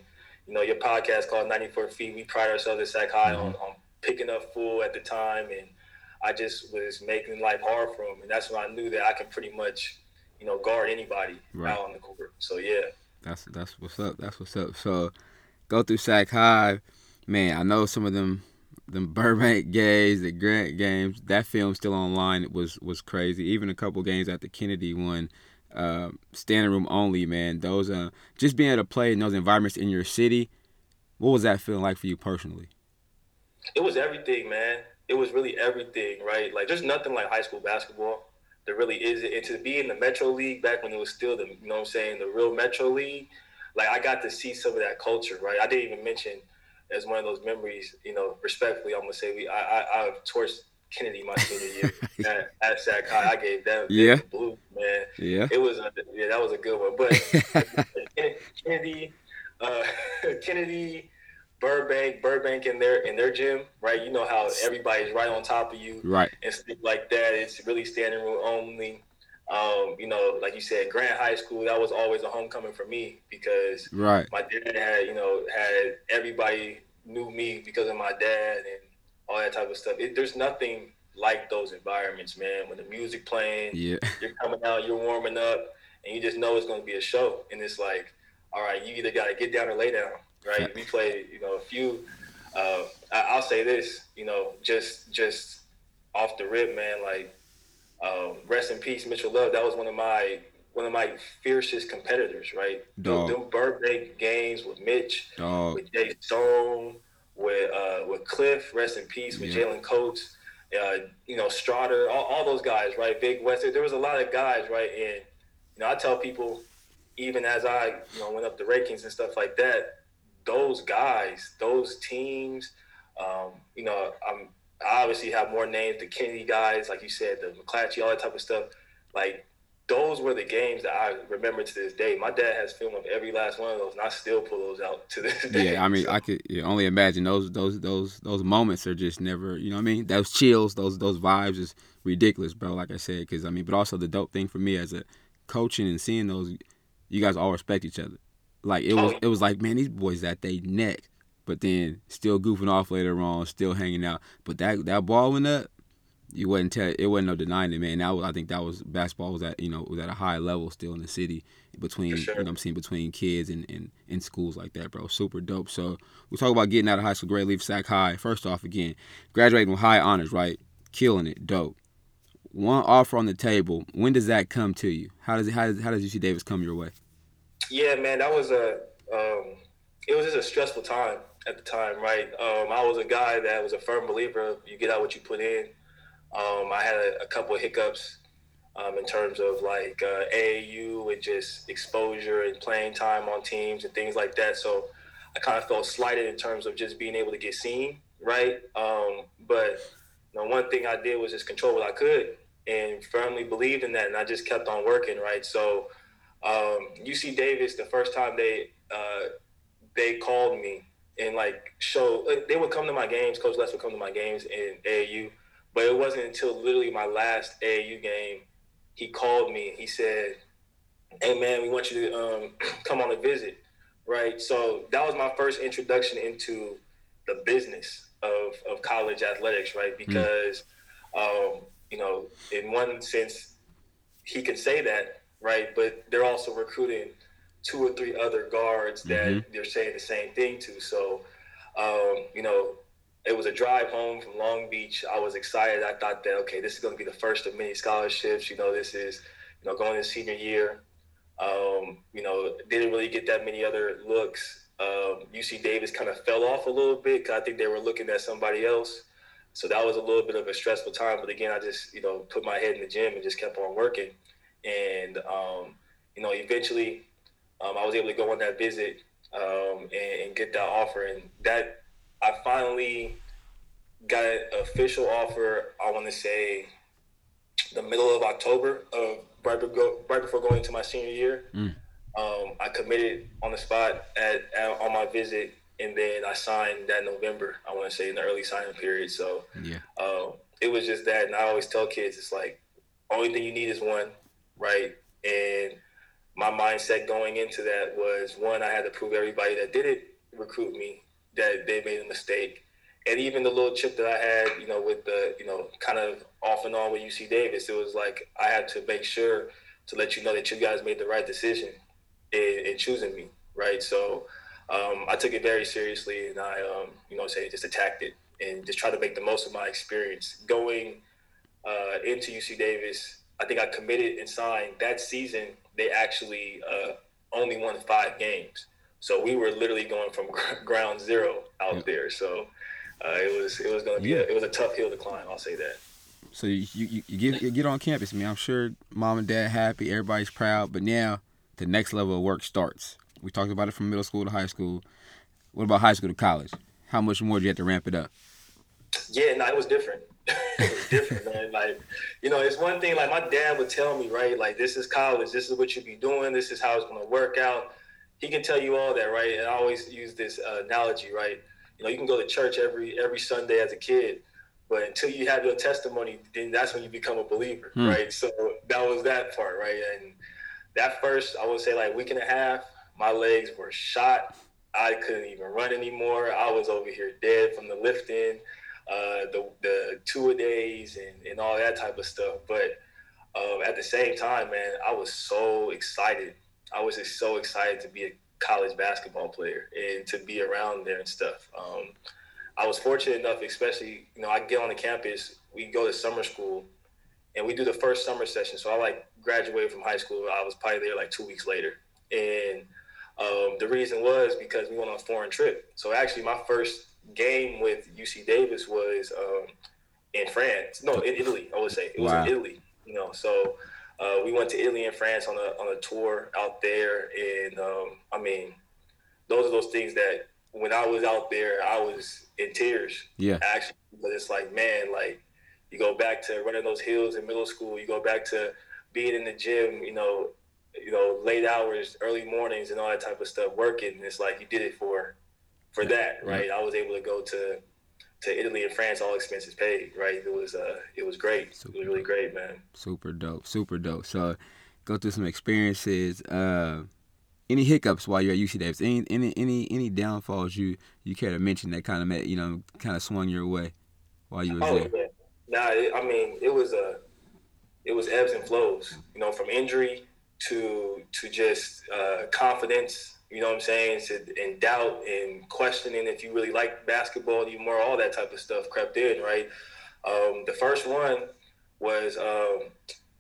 you know, your podcast called 94 Feet, we pride ourselves at Sac High mm-hmm. on, on picking up full at the time, and I just was making life hard for him, and that's when I knew that I could pretty much, you know, guard anybody right. out on the court. So yeah, that's that's what's up. That's what's up. So go through Sac High, man. I know some of them the Burbank games, the Grant games. That film still online. It was was crazy. Even a couple games at the Kennedy one, uh, standing room only. Man, those uh, just being able to play in those environments in your city. What was that feeling like for you personally? It was everything, man. It was really everything, right? Like there's nothing like high school basketball. There really isn't. And to be in the Metro League back when it was still the, you know what I'm saying, the real Metro League, like I got to see some of that culture, right? I didn't even mention as one of those memories, you know, respectfully, I'm gonna say we I I, I torched Kennedy my senior year [laughs] at, at Sac High. I gave them yeah blue man. Yeah, it was a, yeah that was a good one. But [laughs] Kennedy, uh, [laughs] Kennedy, Burbank, Burbank in their in their gym, right? You know how everybody's right on top of you, right? And stuff like that. It's really standing room only. Um, you know, like you said, Grant High School, that was always a homecoming for me because right. my dad had, you know, had everybody knew me because of my dad and all that type of stuff. It, there's nothing like those environments, man. When the music playing, yeah. [laughs] you're coming out, you're warming up, and you just know it's going to be a show. And it's like, all right, you either got to get down or lay down, right? we played, you know, a few. Uh, I, I'll say this, you know, just just off the rip, man. Like um, rest in peace, Mitchell Love. That was one of my one of my fiercest competitors, right? Dog. Them birthday games with Mitch, Dog. with Jay Stone, with uh, with Cliff, rest in peace, with yeah. Jalen Coates, uh, you know, Strader, all, all, those guys, right? Big West. There was a lot of guys, right? And you know, I tell people, even as I you know went up the rankings and stuff like that, those guys, those teams, um, you know, I'm I obviously have more names, the Kennedy guys, like you said, the McClatchy, all that type of stuff. Like those were the games that I remember to this day. My dad has film of every last one of those, and I still pull those out to this [laughs] day. Yeah, I mean, so. I could yeah, only imagine those those those those moments are just never, you know what I mean? Those chills, those those vibes is ridiculous, bro. Like I said, because I mean, but also the dope thing for me as a coaching and seeing those, you guys all respect each other. Like it oh, was, oh, it was like, man, these boys at they neck but then still goofing off later on, still hanging out. But that that ball went up, you wouldn't tell it wasn't no denying it, man. That was, I think that was basketball was at you know was at a high level still in the city between sure. you know I'm seeing between kids and, and in schools like that, bro. Super dope. So we talk about getting out of high school, great leave Sac High. First off, again, graduating with high honors, right? Killing it, dope. One offer on the table. When does that come to you? How does it, how does how does UC Davis come your way? Yeah, man, that was a um, it was just a stressful time at the time, right? Um, I was a guy that was a firm believer you get out what you put in. Um, I had a, a couple of hiccups um, in terms of like uh, AAU and just exposure and playing time on teams and things like that. So I kind of felt slighted in terms of just being able to get seen, right? Um, but you know, one thing I did was just control what I could and firmly believed in that, and I just kept on working, right? So UC um, Davis, the first time they uh, they called me and like show. Like, they would come to my games. Coach Les would come to my games in AAU, but it wasn't until literally my last AAU game he called me. He said, "Hey man, we want you to um, [clears throat] come on a visit." Right. So that was my first introduction into the business of of college athletics. Right. Hmm. Because mm. um, you know, in one sense, he could say that. Right. But they're also recruiting two or three other guards that Mhm. they're saying the same thing to. So, um, you know, it was a drive home from Long Beach. I was excited. I thought that okay, this is going to be the first of many scholarships. You know, this is you know going to senior year. Um, you know, didn't really get that many other looks. Um, UC Davis kind of fell off a little bit because I think they were looking at somebody else. So that was a little bit of a stressful time. But again, I just you know put my head in the gym and just kept on working. And um, you know, eventually, um, I was able to go on that visit um, and, and get that offer. And that I finally got an official offer. I want to say the middle of October of right, before, right before going into my senior year. Mm. Um, I committed on the spot at, at on my visit, and then I signed that November. I want to say in the early signing period. So Yeah. um, it was just that, and I always tell kids, it's like only thing you need is one, right? And my mindset going into that was one, I had to prove everybody that didn't recruit me that they made a mistake, and even the little chip that I had, you know, with the, you know, kind of off and on with UC Davis, it was like I had to make sure to let you know that you guys made the right decision in, in choosing me, right? So um, I took it very seriously, and I, um, you know, say just attacked it and just try to make the most of my experience going uh, into UC Davis. I think I committed and signed that season. They actually uh, only won five games, so we were literally going from ground zero out Yeah. there. So uh, it was it was going to be Yeah. a, it was a tough hill to climb. I'll say that. So you, you, you get you get on campus. I mean, I'm sure mom and dad happy, everybody's proud. But now the next level of work starts. We talked about it from middle school to high school. What about high school to college? How much more do you have to ramp it up? Yeah, no, it was different. [laughs] different, man. Like, you know, it's one thing. Like my dad would tell me, right? Like, this is college. This is what you be doing. This is how it's going to work out. He can tell you all that, right? And I always use this uh, analogy, right? You know, you can go to church every every Sunday as a kid, but until you have your testimony, then that's when you become a believer, Hmm. right? So that was that part, right? And that first, I would say, like week and a half, my legs were shot. I couldn't even run anymore. I was over here dead from the lifting uh, the the two days and, and all that type of stuff. But um, at the same time, man, I was so excited. I was just so excited to be a college basketball player and to be around there and stuff. Um, I was fortunate enough, especially you know, I get on the campus, we go to summer school, and we do the first summer session. So I like graduated from high school. I was probably there like two weeks later, and um, the reason was because we went on a foreign trip. So actually, my first game with UC Davis was um, in France. No, in Italy. I would say it was Wow. in Italy. You know, so uh, we went to Italy and France on a on a tour out there, and um, I mean, those are those things that when I was out there, I was in tears. Yeah. Actually, but it's like, man, like you go back to running those hills in middle school. You go back to being in the gym. You know, you know, late hours, early mornings, and all that type of stuff. Working. It's like you did it for for that, right? I was able to go to to Italy and France, all expenses paid, right? It was uh, it was great. It was really great, man. Super dope. Super dope. So go through some experiences. Uh, any hiccups while you're at UC Davis? Any any any any downfalls you you care to mention that kind of met you know kind of swung your way while you was Oh there? yeah. Nah, it, I mean, it was a, it was ebbs and flows. You know, from injury to to just uh, confidence. You know what I'm saying? To, and doubt and questioning if you really like basketball anymore. All that type of stuff crept in, right? Um, the first one was um,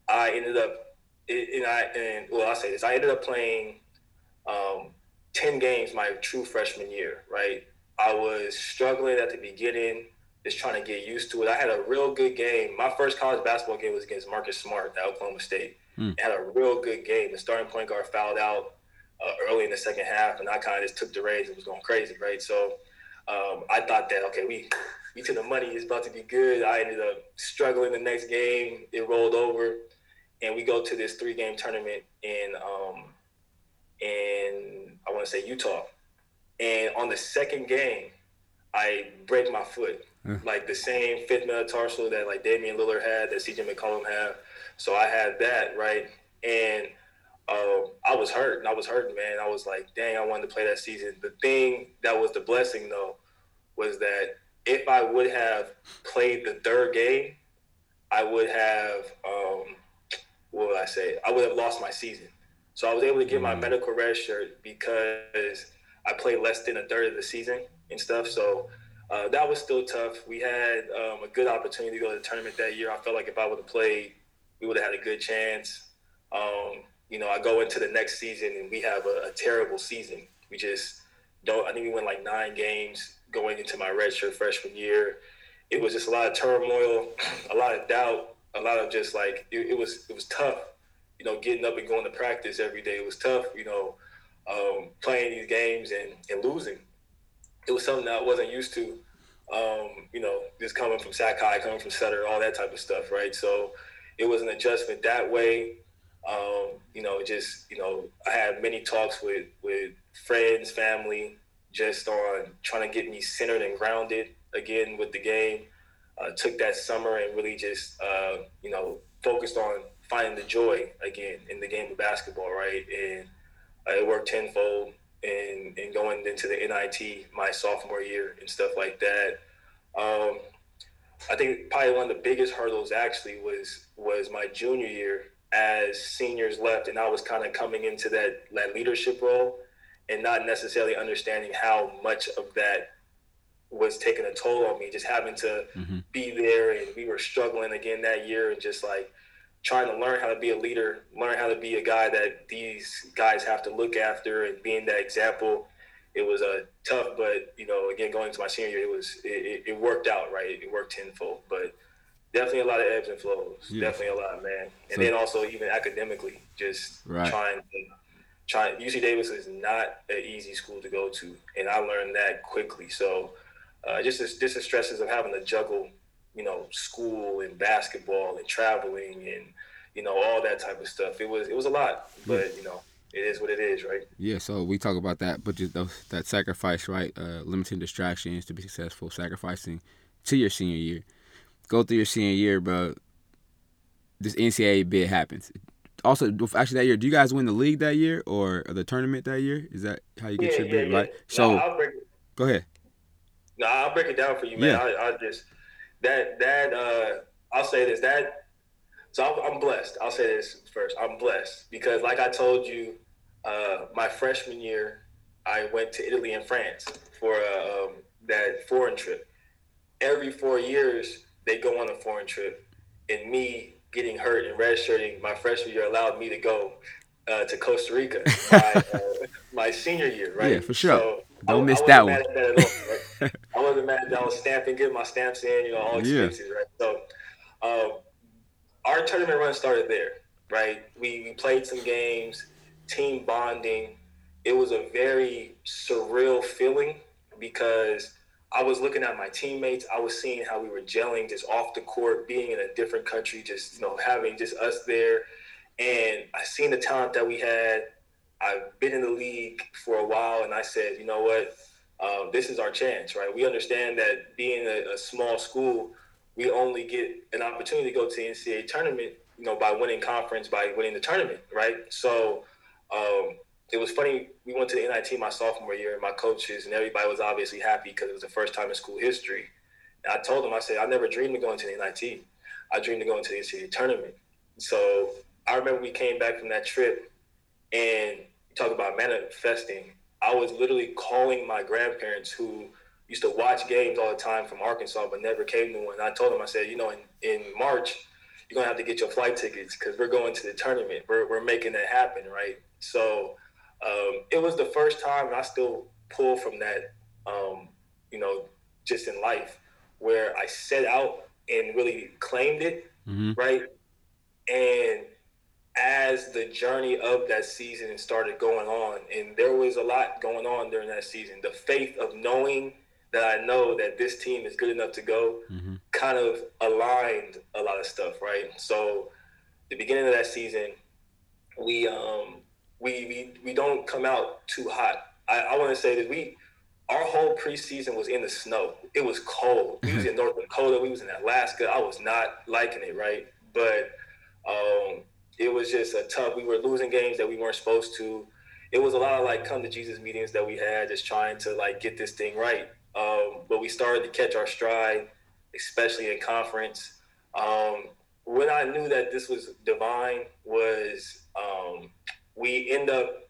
I ended up, and I and well, I say this. I ended up playing um, ten games my true freshman year, right? I was struggling at the beginning just trying to get used to it. I had a real good game. My first college basketball game was against Marcus Smart at Oklahoma State. I had a real good game. The starting point guard fouled out uh, early in the second half, and I kind of just took the reins and was going crazy, right? So um, I thought that okay, we we to the money it's about to be good. I ended up struggling the next game. It rolled over, and we go to this three game tournament in um, in I want to say Utah. And on the second game, I break my foot, Mm. like the same fifth metatarsal that like Damian Lillard had, that CJ McCollum had. So I had that right, and um, I was hurt, and I was hurting, man. I was like, dang, I wanted to play that season. The thing that was the blessing though was that if I would have played the third game, I would have um, what would I say? I would have lost my season. So I was able to get my mm. medical red shirt because I played less than a third of the season and stuff. So uh, that was still tough. We had um, a good opportunity to go to the tournament that year. I felt like if I would have played, we would have had a good chance. Um, you know, I go into the next season and we have a, a, terrible season. We just don't. I think we went like nine games going into my redshirt freshman year. It was just a lot of turmoil, [clears throat] a lot of doubt, a lot of just like it, it was. It was tough you know, getting up and going to practice every day was tough, you know, um, playing these games and, and losing. It was something that I wasn't used to, um, you know, just coming from High, coming from Sutter, all that type of stuff, right? So it was an adjustment that way. Um, you know, just, you know, I had many talks with, with friends, family, just on trying to get me centered and grounded again with the game. Uh, took that summer and really just, uh, you know, focused on finding the joy again in the game of basketball, right? And uh, it worked tenfold and and going into the NIT my sophomore year and stuff like that. Um, I think probably one of the biggest hurdles actually was was my junior year as seniors left and I was kind of coming into that that leadership role and not necessarily understanding how much of that was taking a toll on me just having to mm-hmm. be there and we were struggling again that year and just like trying to learn how to be a leader, learn how to be a guy that these guys have to look after, and being that example. It was a uh, tough, but you know, again, going to my senior year, it was it, it worked out right. It worked tenfold, but definitely a lot of ebbs and flows. Yeah. Definitely a lot, man. And so, then also even academically, just right. trying to trying. UC Davis is not an easy school to go to, and I learned that quickly. So uh, just as, just the stresses of having to juggle you know, school and basketball and traveling and you know all that type of stuff. It was it was a lot, but you know. It is what it is, right? Yeah, so we talk about that, but just those, that sacrifice, right? Uh, limiting distractions to be successful, sacrificing to your senior year. Go through your senior year, but this NCAA bid happens. Also, actually, that year, do you guys win the league that year or the tournament that year? Is that how you get yeah, your bid, yeah, right? Yeah. So, no, go ahead. No, I'll break it down for you, man. Yeah. I, I just that that uh, I'll say this that so I'm, I'm, blessed. I'll say this first. I'm blessed because, like I told you, uh, my freshman year, I went to Italy and France for uh, um, that foreign trip. Every four years, they go on a foreign trip, and me getting hurt and redshirting my freshman year allowed me to go uh, to Costa Rica my, [laughs] uh, my, senior year. Right? Yeah, for sure. So Don't I, miss I that one. That [laughs] right? I wasn't mad that I was stamping, getting my stamps in, you know, all expenses, yeah. right? So, um, our tournament run started there, right? We, we played some games, team bonding. It was a very surreal feeling because I was looking at my teammates. I was seeing how we were gelling just off the court, being in a different country, just you know having just us there, and I seen the talent that we had. I've been in the league for a while, and I said, you know what, uh, this is our chance, right? We understand that being a, a, small school, we only get an opportunity to go to the NCAA tournament, you know, by winning conference, by winning the tournament, right? So um, it was funny. We went to the NIT my sophomore year, and my coaches and everybody was obviously happy because it was the first time in school history. And I told them, I said, I never dreamed of going to the NIT. I dreamed of going to the NCAA tournament. So I remember we came back from that trip, and you talk about manifesting I was literally calling my grandparents who used to watch games all the time from Arkansas, but never came to one. I told them, I said, you know, in, in March, you're gonna have to get your flight tickets because we're going to the tournament. We're, we're making that happen, right? So um, it was the first time, and I still pull from that, um, you know, just in life, where I set out and really claimed it, mm-hmm. right? And as the journey of that season started going on, and there was a lot going on during that season. The faith of knowing that I know that this team is good enough to go mm-hmm. kind of aligned a lot of stuff, right? So the beginning of that season, we um we we, we don't come out too hot. I, I want to say that we our whole preseason was in the snow. It was cold. We was in North Dakota. We was in Alaska. I was not liking it, right? But um, it was just a tough. We were losing games that we weren't supposed to. It was a lot of like come to Jesus meetings that we had, just trying to like get this thing right. Um, but we started to catch our stride, especially in conference. Um, when I knew that this was divine was um, we end up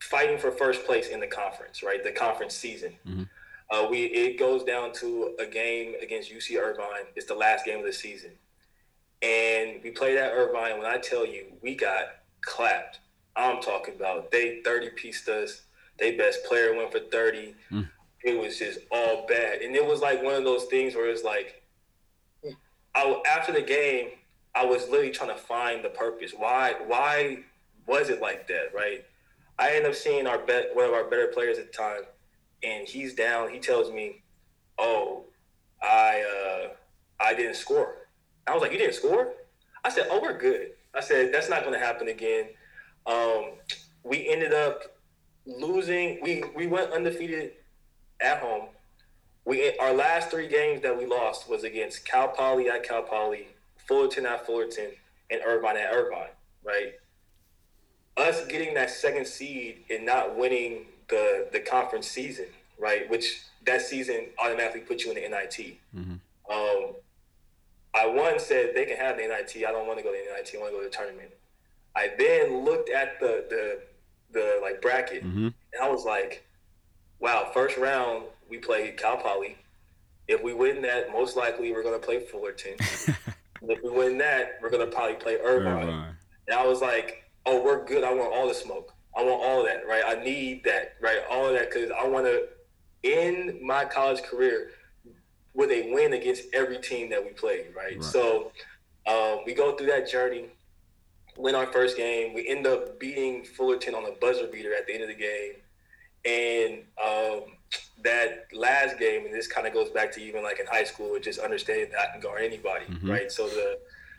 fighting for first place in the conference, right? The conference season. Mm-hmm. Uh, we it goes down to a game against UC Irvine. It's the last game of the season, and we played at Irvine. When I tell you, we got clapped. I'm talking about they 30 pieced us. They best player went for 30. Mm. It was just all bad, and it was like one of those things where it's like, I, after the game, I was literally trying to find the purpose. Why? Why was it like that? Right? I end up seeing our bet one of our better players at the time, and he's down. He tells me, "Oh, I uh, I didn't score." I was like, "You didn't score?" I said, "Oh, we're good." I said, "That's not going to happen again." Um, we ended up losing. We we went undefeated at home. We our last three games that we lost was against Cal Poly at Cal Poly, Fullerton at Fullerton, and Irvine at Irvine. Right. Us getting that second seed and not winning the the conference season, right? Which that season automatically puts you in the NIT. Mm-hmm. Um, I one said they can have the NIT. I don't want to go to the NIT. I want to go to the tournament. I then looked at the the the like bracket, mm-hmm. and I was like, "Wow, first round we play Cal Poly. If we win that, most likely we're going to play Fullerton. [laughs] if we win that, we're going to probably play Irvine." Irvine. And I was like, "Oh, we're good. I want all the smoke. I want all of that. Right? I need that. Right? All of that because I want to end my college career with a win against every team that we played. Right? right. So." Um, we go through that journey win our first game. We end up beating Fullerton on a buzzer beater at the end of the game. And um, that last game, and this kind of goes back to even like in high school, it just understanding that I can guard anybody, mm-hmm. right? So the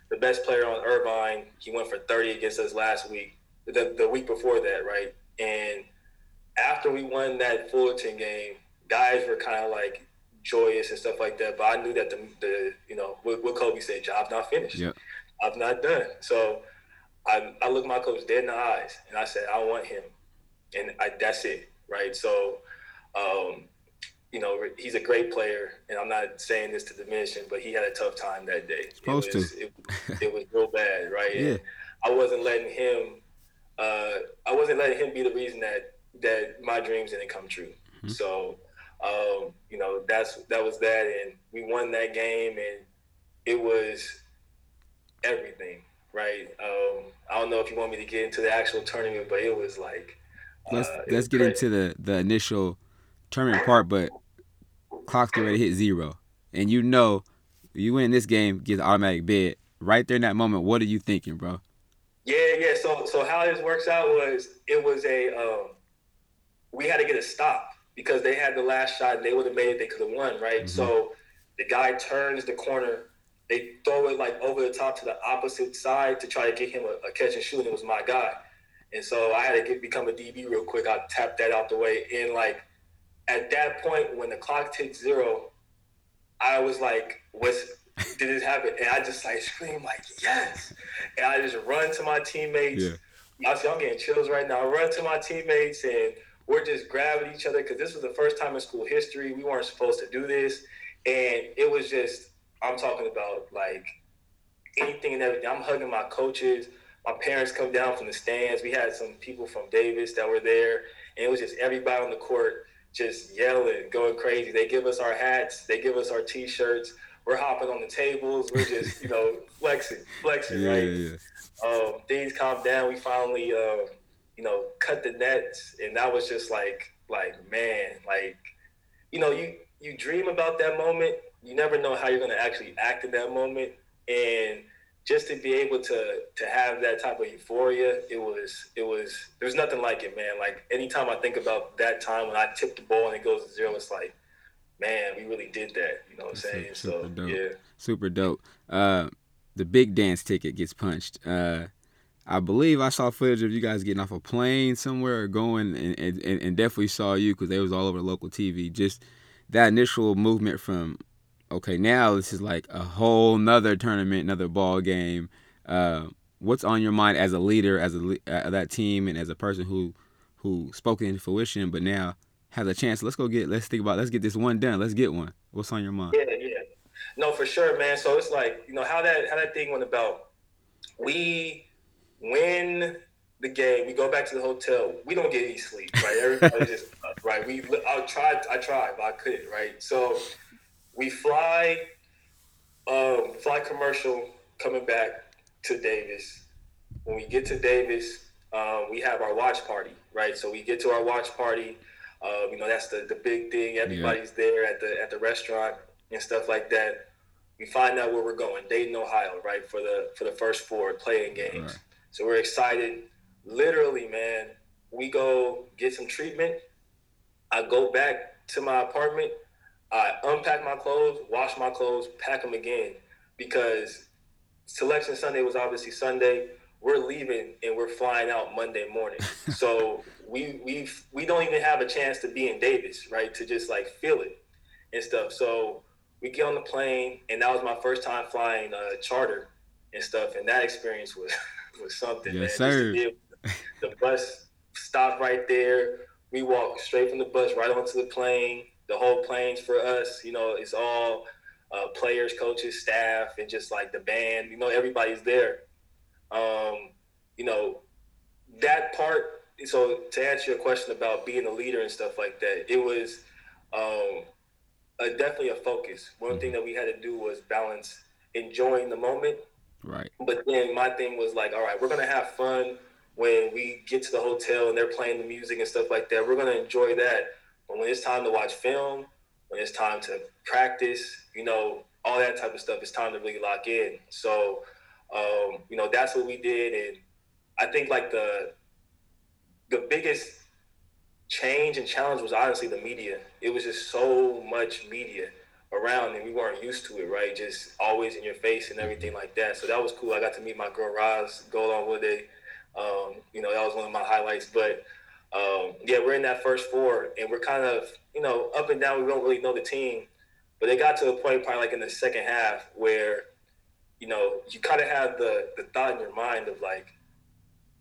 the best player on Irvine, he went for 30 against us last week, the, the week before that, right? And after we won that Fullerton game, guys were kind of like joyous and stuff like that. But I knew that the, the you know, what, what Kobe said, job not finished. Yep. I'm not done. So I, I looked my coach dead in the eyes and I said, I want him. And I, that's it, right? So, um, you know, he's a great player, and I'm not saying this to diminish him, but he had a tough time that day. Supposed it was, to. It, it, was real bad, right? Yeah. And I wasn't letting him. Uh, I wasn't letting him be the reason that that my dreams didn't come true. Mm-hmm. So, um, you know, that's that was that, and we won that game, and it was everything right? Um, I don't know if you want me to get into the actual tournament, but it was like. Let's uh, let's get into the the initial tournament part, but clock's getting ready to hit zero, and you know, you win this game, get the automatic bid. Right there in that moment, what are you thinking, bro? Yeah, yeah. So so how this works out was it was a um, we had to get a stop because they had the last shot and they would have made it, they could have won, right? Mm-hmm. So the guy turns the corner they throw it like over the top to the opposite side to try to get him a, a catch and shoot, and it was my guy. And so I had to get, become a DB real quick. I tapped that out the way. And like at that point, when the clock ticked zero, I was like, "What's did this happen?" And I just like scream like, "Yes!" And I just run to my teammates. Yeah. Y'all I'm getting chills right now. I run to my teammates and we're just grabbing each other because this was the first time in school history we weren't supposed to do this, and it was just I'm talking about like anything and everything. I'm hugging my coaches. My parents come down from the stands. We had some people from Davis that were there, and it was just everybody on the court just yelling, going crazy. They give us our hats, they give us our t-shirts. We're hopping on the tables. We're just, you know, [laughs] flexing, flexing, yeah, right? Yeah, yeah. Um, things calm down. We finally, uh, you know, cut the nets, and that was just like, like man, like, you know, you you dream about that moment, you never know how you're going to actually act in that moment and just to be able to to have that type of euphoria it was it was there's nothing like it man. Like anytime i think about that time when i tip the ball and it goes to zero it's like man we really did that you know what i'm saying? Super so dope. yeah. Super dope. Uh the big dance ticket gets punched. Uh I believe I saw footage of you guys getting off a plane somewhere or going, and, and, and definitely saw you because they was all over local TV. Just that initial movement from okay, now this is like a whole nother tournament, another ball game. Uh, what's on your mind as a leader, as a uh, that team, and as a person who who spoke into fruition, but now has a chance. Let's go get. Let's think about. Let's get this one done. Let's get one. What's on your mind? Yeah, yeah. No, for sure, man. So it's like you know how that how that thing went about. We win the game. We go back to the hotel. We don't get any sleep, right? Everybody [laughs] just right. We I tried. I tried, but I couldn't. Right. So we fly, um, fly commercial coming back to Davis. When we get to Davis, um, we have our watch party, right? So we get to our watch party. Uh, you know, that's the, the big thing. Everybody's yeah. there at the at the restaurant and stuff like that. We find out where we're going, Dayton, Ohio, right for the for the first four playing games. Right. So we're excited. Literally, man, we go get some treatment. I go back to my apartment. I unpack my clothes, wash my clothes, pack them again because selection Sunday was obviously Sunday. We're leaving and we're flying out Monday morning. [laughs] so we we we don't even have a chance to be in Davis, right? To just like feel it and stuff. So we get on the plane, and that was my first time flying uh, charter and stuff, and that experience was [laughs] was something. Yes, man. sir. the bus stopped right there. We walked straight from the bus right onto the plane. The whole plane's for us. You know, it's all uh, players, coaches, staff, and just like the band. You know, everybody's there. Um, you know, that part. So to answer your question about being a leader and stuff like that, it was um, a, definitely a focus. One thing that we had to do was balance enjoying the moment. Right. But then my thing was like, all right, we're gonna have fun when we get to the hotel and they're playing the music and stuff like that. We're gonna enjoy that. But when it's time to watch film, when it's time to practice, you know, all that type of stuff, it's time to really lock in. So, um, you know, that's what we did, and I think like the the biggest change and challenge was honestly the media. It was just so much media around and we weren't used to it, right? Just always in your face and everything like that. So that was cool. I got to meet my girl Roz, go along with it. Um, you know, that was one of my highlights. But um, yeah, we're in that first four and we're kind of, you know, up and down. We don't really know the team. But it got to a point probably like in the second half where, you know, you kind of have the, the thought in your mind of like,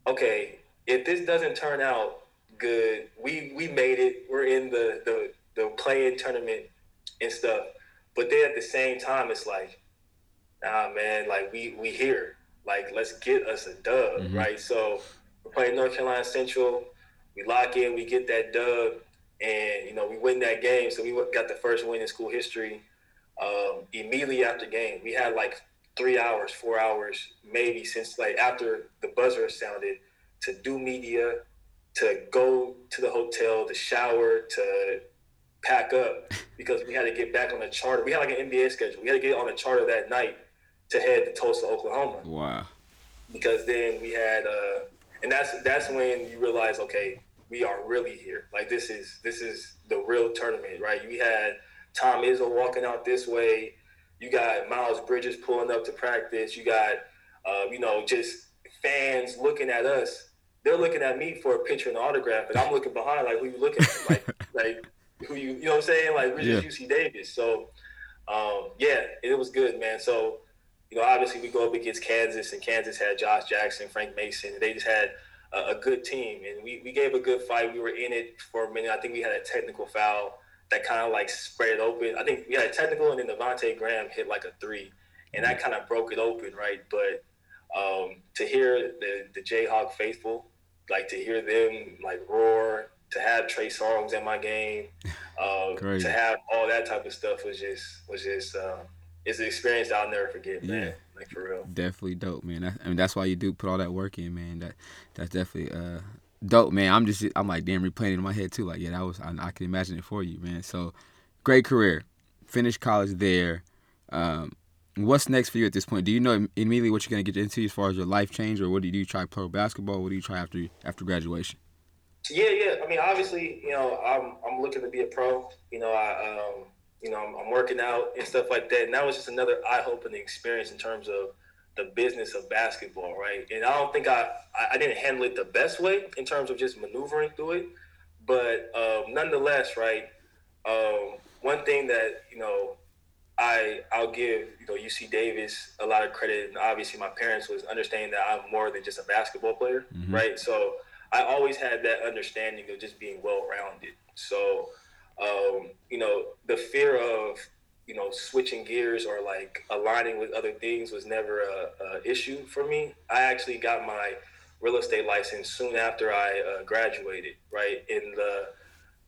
okay, if this doesn't turn out good. We we made it. We're in the the the playing tournament and stuff. But then at the same time, it's like, nah, man, like we we here. Like let's get us a dub, mm-hmm. right? So we're playing North Carolina Central. We lock in, we get that dub, and you know we win that game. So we got the first win in school history. Um, immediately after game, we had like three hours, four hours, maybe since like after the buzzer sounded to do media, to go to the hotel, to shower, to pack up [laughs] because we had to get back on the charter. We had like an NBA schedule. We had to get on a charter that night to head to Tulsa, Oklahoma. Wow. Because then we had, uh, and that's that's when you realize, okay, we are really here. Like this is this is the real tournament, right? We had Tom Izzo walking out this way. You got Miles Bridges pulling up to practice. You got, uh, you know, just fans looking at us they're looking at me for a picture and autograph, and I'm looking behind like who you looking at, like [laughs] like who you you know what I'm saying, like we're yeah. UC Davis. So um, yeah, it was good, man. So you know, obviously we go up against Kansas, and Kansas had Josh Jackson, Frank Mason. They just had a, a good team, and we, we gave a good fight. We were in it for a minute. I think we had a technical foul that kind of like spread it open. I think we had a technical, and then Devonte Graham hit like a three, and that kind of broke it open, right? But um, to hear the the Jayhawk faithful like to hear them like roar, to have Trey Songz in my game, [laughs] uh, to have all that type of stuff was just was just uh, it's an experience I'll never forget, man. Yeah. Like for real. Definitely dope, man. That, I mean, that's why you do put all that work in, man. That that's definitely uh, dope, man. I'm just I'm like damn replaying it in my head too. Like yeah, that was I, I can imagine it for you, man. So great career, finished college there. Um, What's next for you at this point? Do you know immediately what you're going to get into as far as your life change, or what do you do? You try pro basketball? What do you try after after graduation? Yeah, yeah. I mean, obviously, you know, I'm I'm looking to be a pro. You know, I um, you know, I'm, I'm working out and stuff like that. And that was just another eye-opening experience in terms of the business of basketball, right? And I don't think I I didn't handle it the best way in terms of just maneuvering through it, but um, nonetheless, right? Um, one thing that you know I I'll give you know UC Davis a lot of credit, and obviously my parents was understanding that I'm more than just a basketball player, mm-hmm. right? So I always had that understanding of just being well rounded. So um, you know the fear of you know switching gears or like aligning with other things was never a, a issue for me. I actually got my real estate license soon after I uh, graduated. Right, in the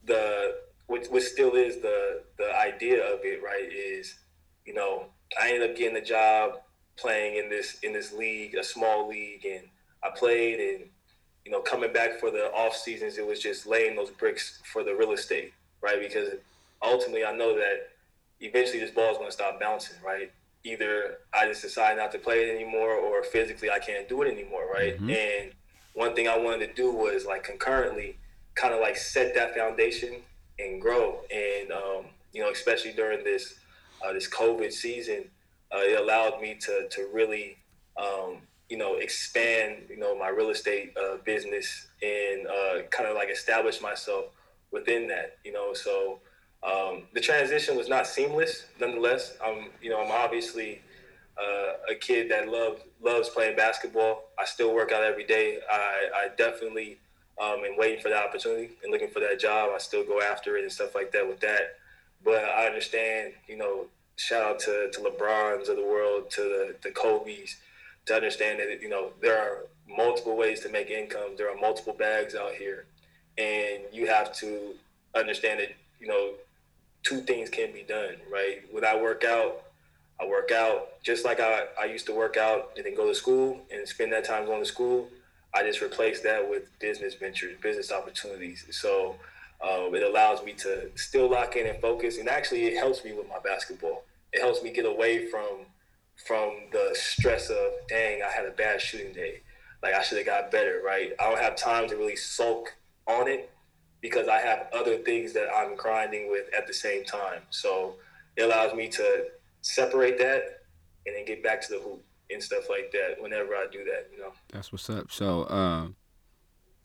the which, which still is the the idea of it. Right, is you know I ended up getting a job playing in this in this league, a small league, and I played and you know coming back for the off seasons, it was just laying those bricks for the real estate, right? Because ultimately, I know that eventually this ball is going to stop bouncing, right? Either I just decide not to play it anymore, or physically I can't do it anymore, right? Mm-hmm. And one thing I wanted to do was like concurrently, kind of like set that foundation and grow, and um, you know, especially during this uh, this COVID season, uh, it allowed me to to really um, you know expand you know my real estate uh, business and uh, kind of like establish myself within that. You know, so um, the transition was not seamless. Nonetheless, I'm you know I'm obviously uh, a kid that loves loves playing basketball. I still work out every day. I, I definitely um, am waiting for the opportunity and looking for that job. I still go after it and stuff like that with that. But I understand, you know, shout out to, to LeBrons of the world, to the, the Kobe's, to understand that, you know, there are multiple ways to make income. There are multiple bags out here. And you have to understand that, you know, two things can be done, right? When I work out, I work out just like I, I used to work out and then go to school and spend that time going to school. I just replace that with business ventures, business opportunities. So um, it allows me to still lock in and focus, and actually, it helps me with my basketball. It helps me get away from from the stress of, dang, I had a bad shooting day. Like I should have got better, right? I don't have time to really sulk on it because I have other things that I'm grinding with at the same time. So it allows me to separate that and then get back to the hoop and stuff like that whenever I do that, you know. That's what's up. So, um,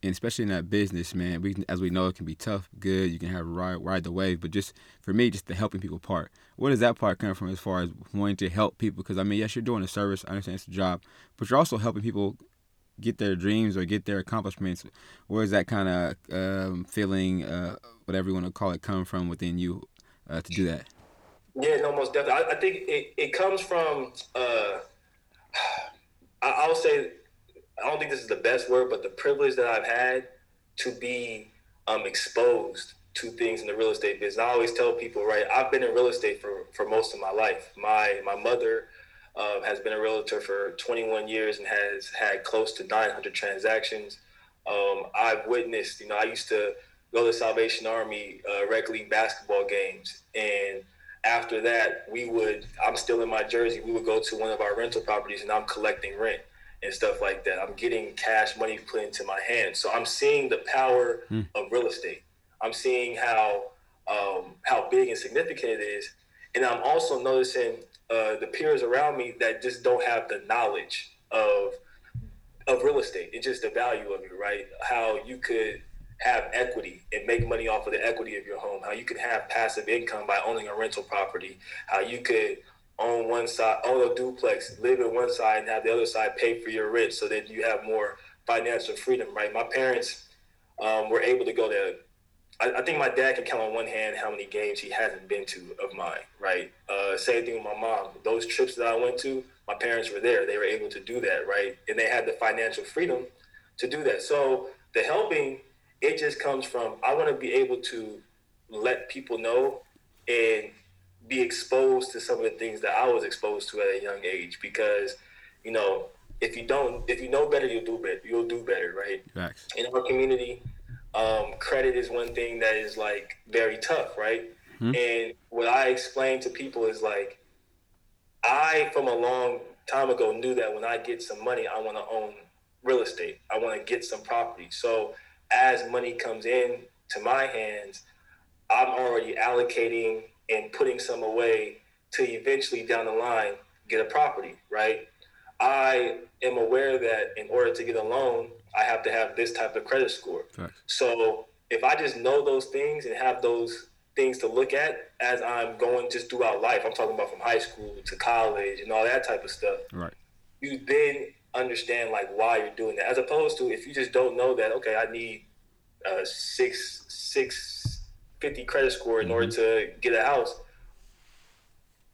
and especially in that business, man, we as we know it can be tough, good. You can have ride ride the wave, but just for me, just the helping people part. Where does that part come from as far as wanting to help people? Because I mean, yes, you're doing a service. I understand it's a job, but you're also helping people get their dreams or get their accomplishments. Where is that kind of um, feeling, uh, whatever you want to call it, come from within you uh, to do that? Yeah, no, most definitely. I, I think it, it comes from. Uh, I, I'll say I don't think this is the best word, but the privilege that I've had to be um, exposed to things in the real estate business. I always tell people, right? I've been in real estate for, for most of my life. My my mother uh, has been a realtor for 21 years and has had close to 900 transactions. Um, I've witnessed, you know, I used to go to Salvation Army uh, rec league basketball games, and after that, we would. I'm still in my jersey. We would go to one of our rental properties, and I'm collecting rent and stuff like that. I'm getting cash money put into my hands. So I'm seeing the power mm. of real estate. I'm seeing how um, how big and significant it is, and I'm also noticing uh, the peers around me that just don't have the knowledge of of real estate. It's just the value of it, right? How you could have equity and make money off of the equity of your home. How you could have passive income by owning a rental property. How you could own one side, own a duplex, live in one side, and have the other side pay for your rent, so that you have more financial freedom. Right? My parents um, were able to go to. I, I, think my dad can count on one hand how many games he hasn't been to of mine. Right? Uh, same thing with my mom. Those trips that I went to, my parents were there. They were able to do that. Right? And they had the financial freedom to do that. So the helping, it just comes from I want to be able to let people know and be exposed to some of the things that I was exposed to at a young age because, you know, if you don't, if you know better, you'll do better. You'll do better, right? Facts. In our community, um, credit is one thing that is like very tough, right? Mm-hmm. And what I explain to people is like, I from a long time ago knew that when I get some money, I want to own real estate. I want to get some property. So as money comes in to my hands, I'm already allocating and putting some away to eventually down the line get a property, right? I am aware that in order to get a loan, I have to have this type of credit score. So if I just know those things and have those things to look at as I'm going just throughout life, I'm talking about from high school to college and all that type of stuff. Right. You then understand like why you're doing that, as opposed to if you just don't know that okay, I need a six six 50 credit score in mm-hmm. order to get a house.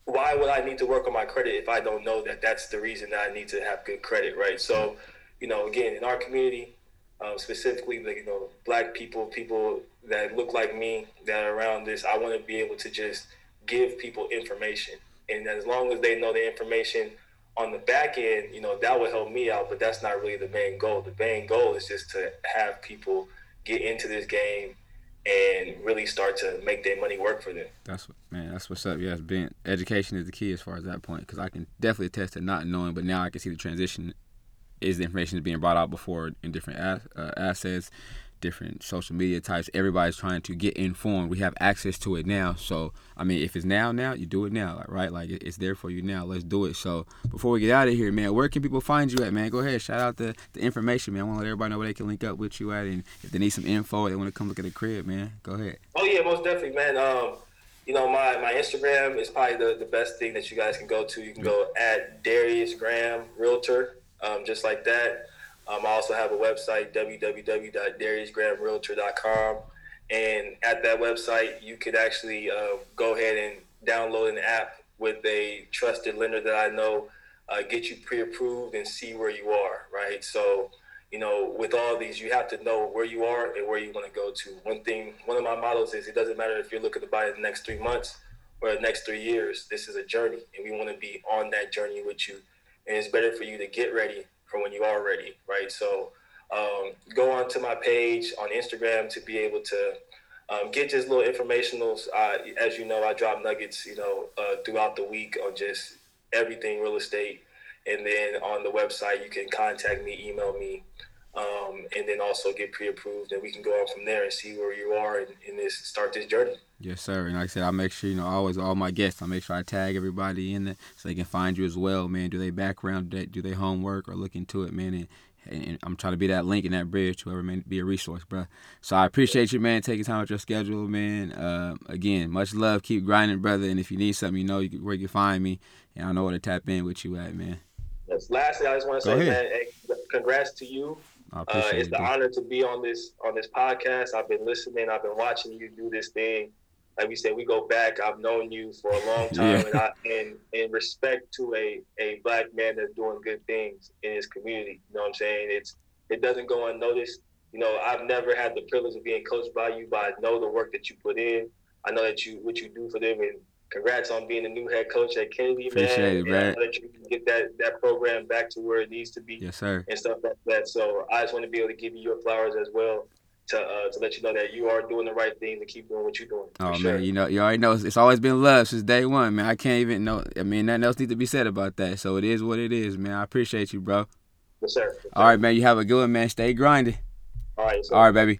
Why would I need to work on my credit if I don't know that that's the reason that I need to have good credit, right? So you know, again, in our community, um, specifically, the, you know, black people, people that look like me that are around this, I want to be able to just give people information. And as long as they know the information on the back end, you know, that will help me out. But that's not really the main goal. The main goal is just to have people get into this game and really start to make their money work for them. That's what, man. That's what's up. Yes, being education is the key as far as that point. Because I can definitely attest to not knowing, but now I can see the transition. Is the information is being brought out before in different uh, assets, different social media types. Everybody's trying to get informed. We have access to it now. So, I mean, if it's now, now, you do it now, right? Like, it's there for you now. Let's do it. So, before we get out of here, man, where can people find you at, man? Go ahead. Shout out the, the information, man. I want to let everybody know where they can link up with you at. And if they need some info, they want to come look at the crib, man, go ahead. Oh, yeah, most definitely, man. Um, you know, my, my Instagram is probably the, the best thing that you guys can go to. You can go at Darius Graham Realtor, um, just like that. Um, I also have a website, www.dariusgrahamrealtor.com. And at that website, you could actually uh, go ahead and download an app with a trusted lender that I know, uh, get you pre approved and see where you are, right? So, you know, with all these, you have to know where you are and where you want to go to. One thing, one of my models is it doesn't matter if you're looking to buy in the next three months or the next three years. This is a journey, and we want to be on that journey with you. And it's better for you to get ready for when you are ready, right? So um, go on to my page on Instagram to be able to um, get just little informationals. Uh, as you know, I drop nuggets, you know, uh, throughout the week on just everything real estate. And then on the website, you can contact me, email me, um, and then also get pre-approved, and we can go on from there and see where you are and, and this start this journey. Yes, sir. And like I said, I make sure you know always all my guests. I make sure I tag everybody in there so they can find you as well, man. Do they background, do they homework, or look into it, man? And, and I'm trying to be that link and that bridge to whoever may be a resource, bro. So I appreciate you, man, taking time with your schedule, man. Uh, again, much love. Keep grinding, brother. And if you need something, you know where you can find me, and I know where to tap in with you at, man. Yes. Lastly, I just want to say, man, hey, congrats to you uh, it's an honor to be on this on this podcast. I've been listening. I've been watching you do this thing. Like we said, we go back. I've known you for a long time, yeah. and, I, and in respect to a a black man that's doing good things in his community. You know what I'm saying? It's it doesn't go unnoticed. You know, I've never had the privilege of being coached by you, but I know the work that you put in. I know that you what you do for them, and congrats on being the new head coach at Kennedy, Appreciate man. It, man. That you can get that that program back to where it needs to be. Yes, sir. And stuff like that. So I just want to be able to give you your flowers as well. To, uh, to let you know that you are doing the right thing to keep doing what you're doing. Oh sure. man, you know you already know it's, it's always been love since day one, man. I can't even know. I mean, nothing else needs to be said about that. So it is what it is, man. I appreciate you, bro. Yes, sir. Yes, sir. All right, man. You have a good one, man. Stay grinding. All right. Sir. All right, baby.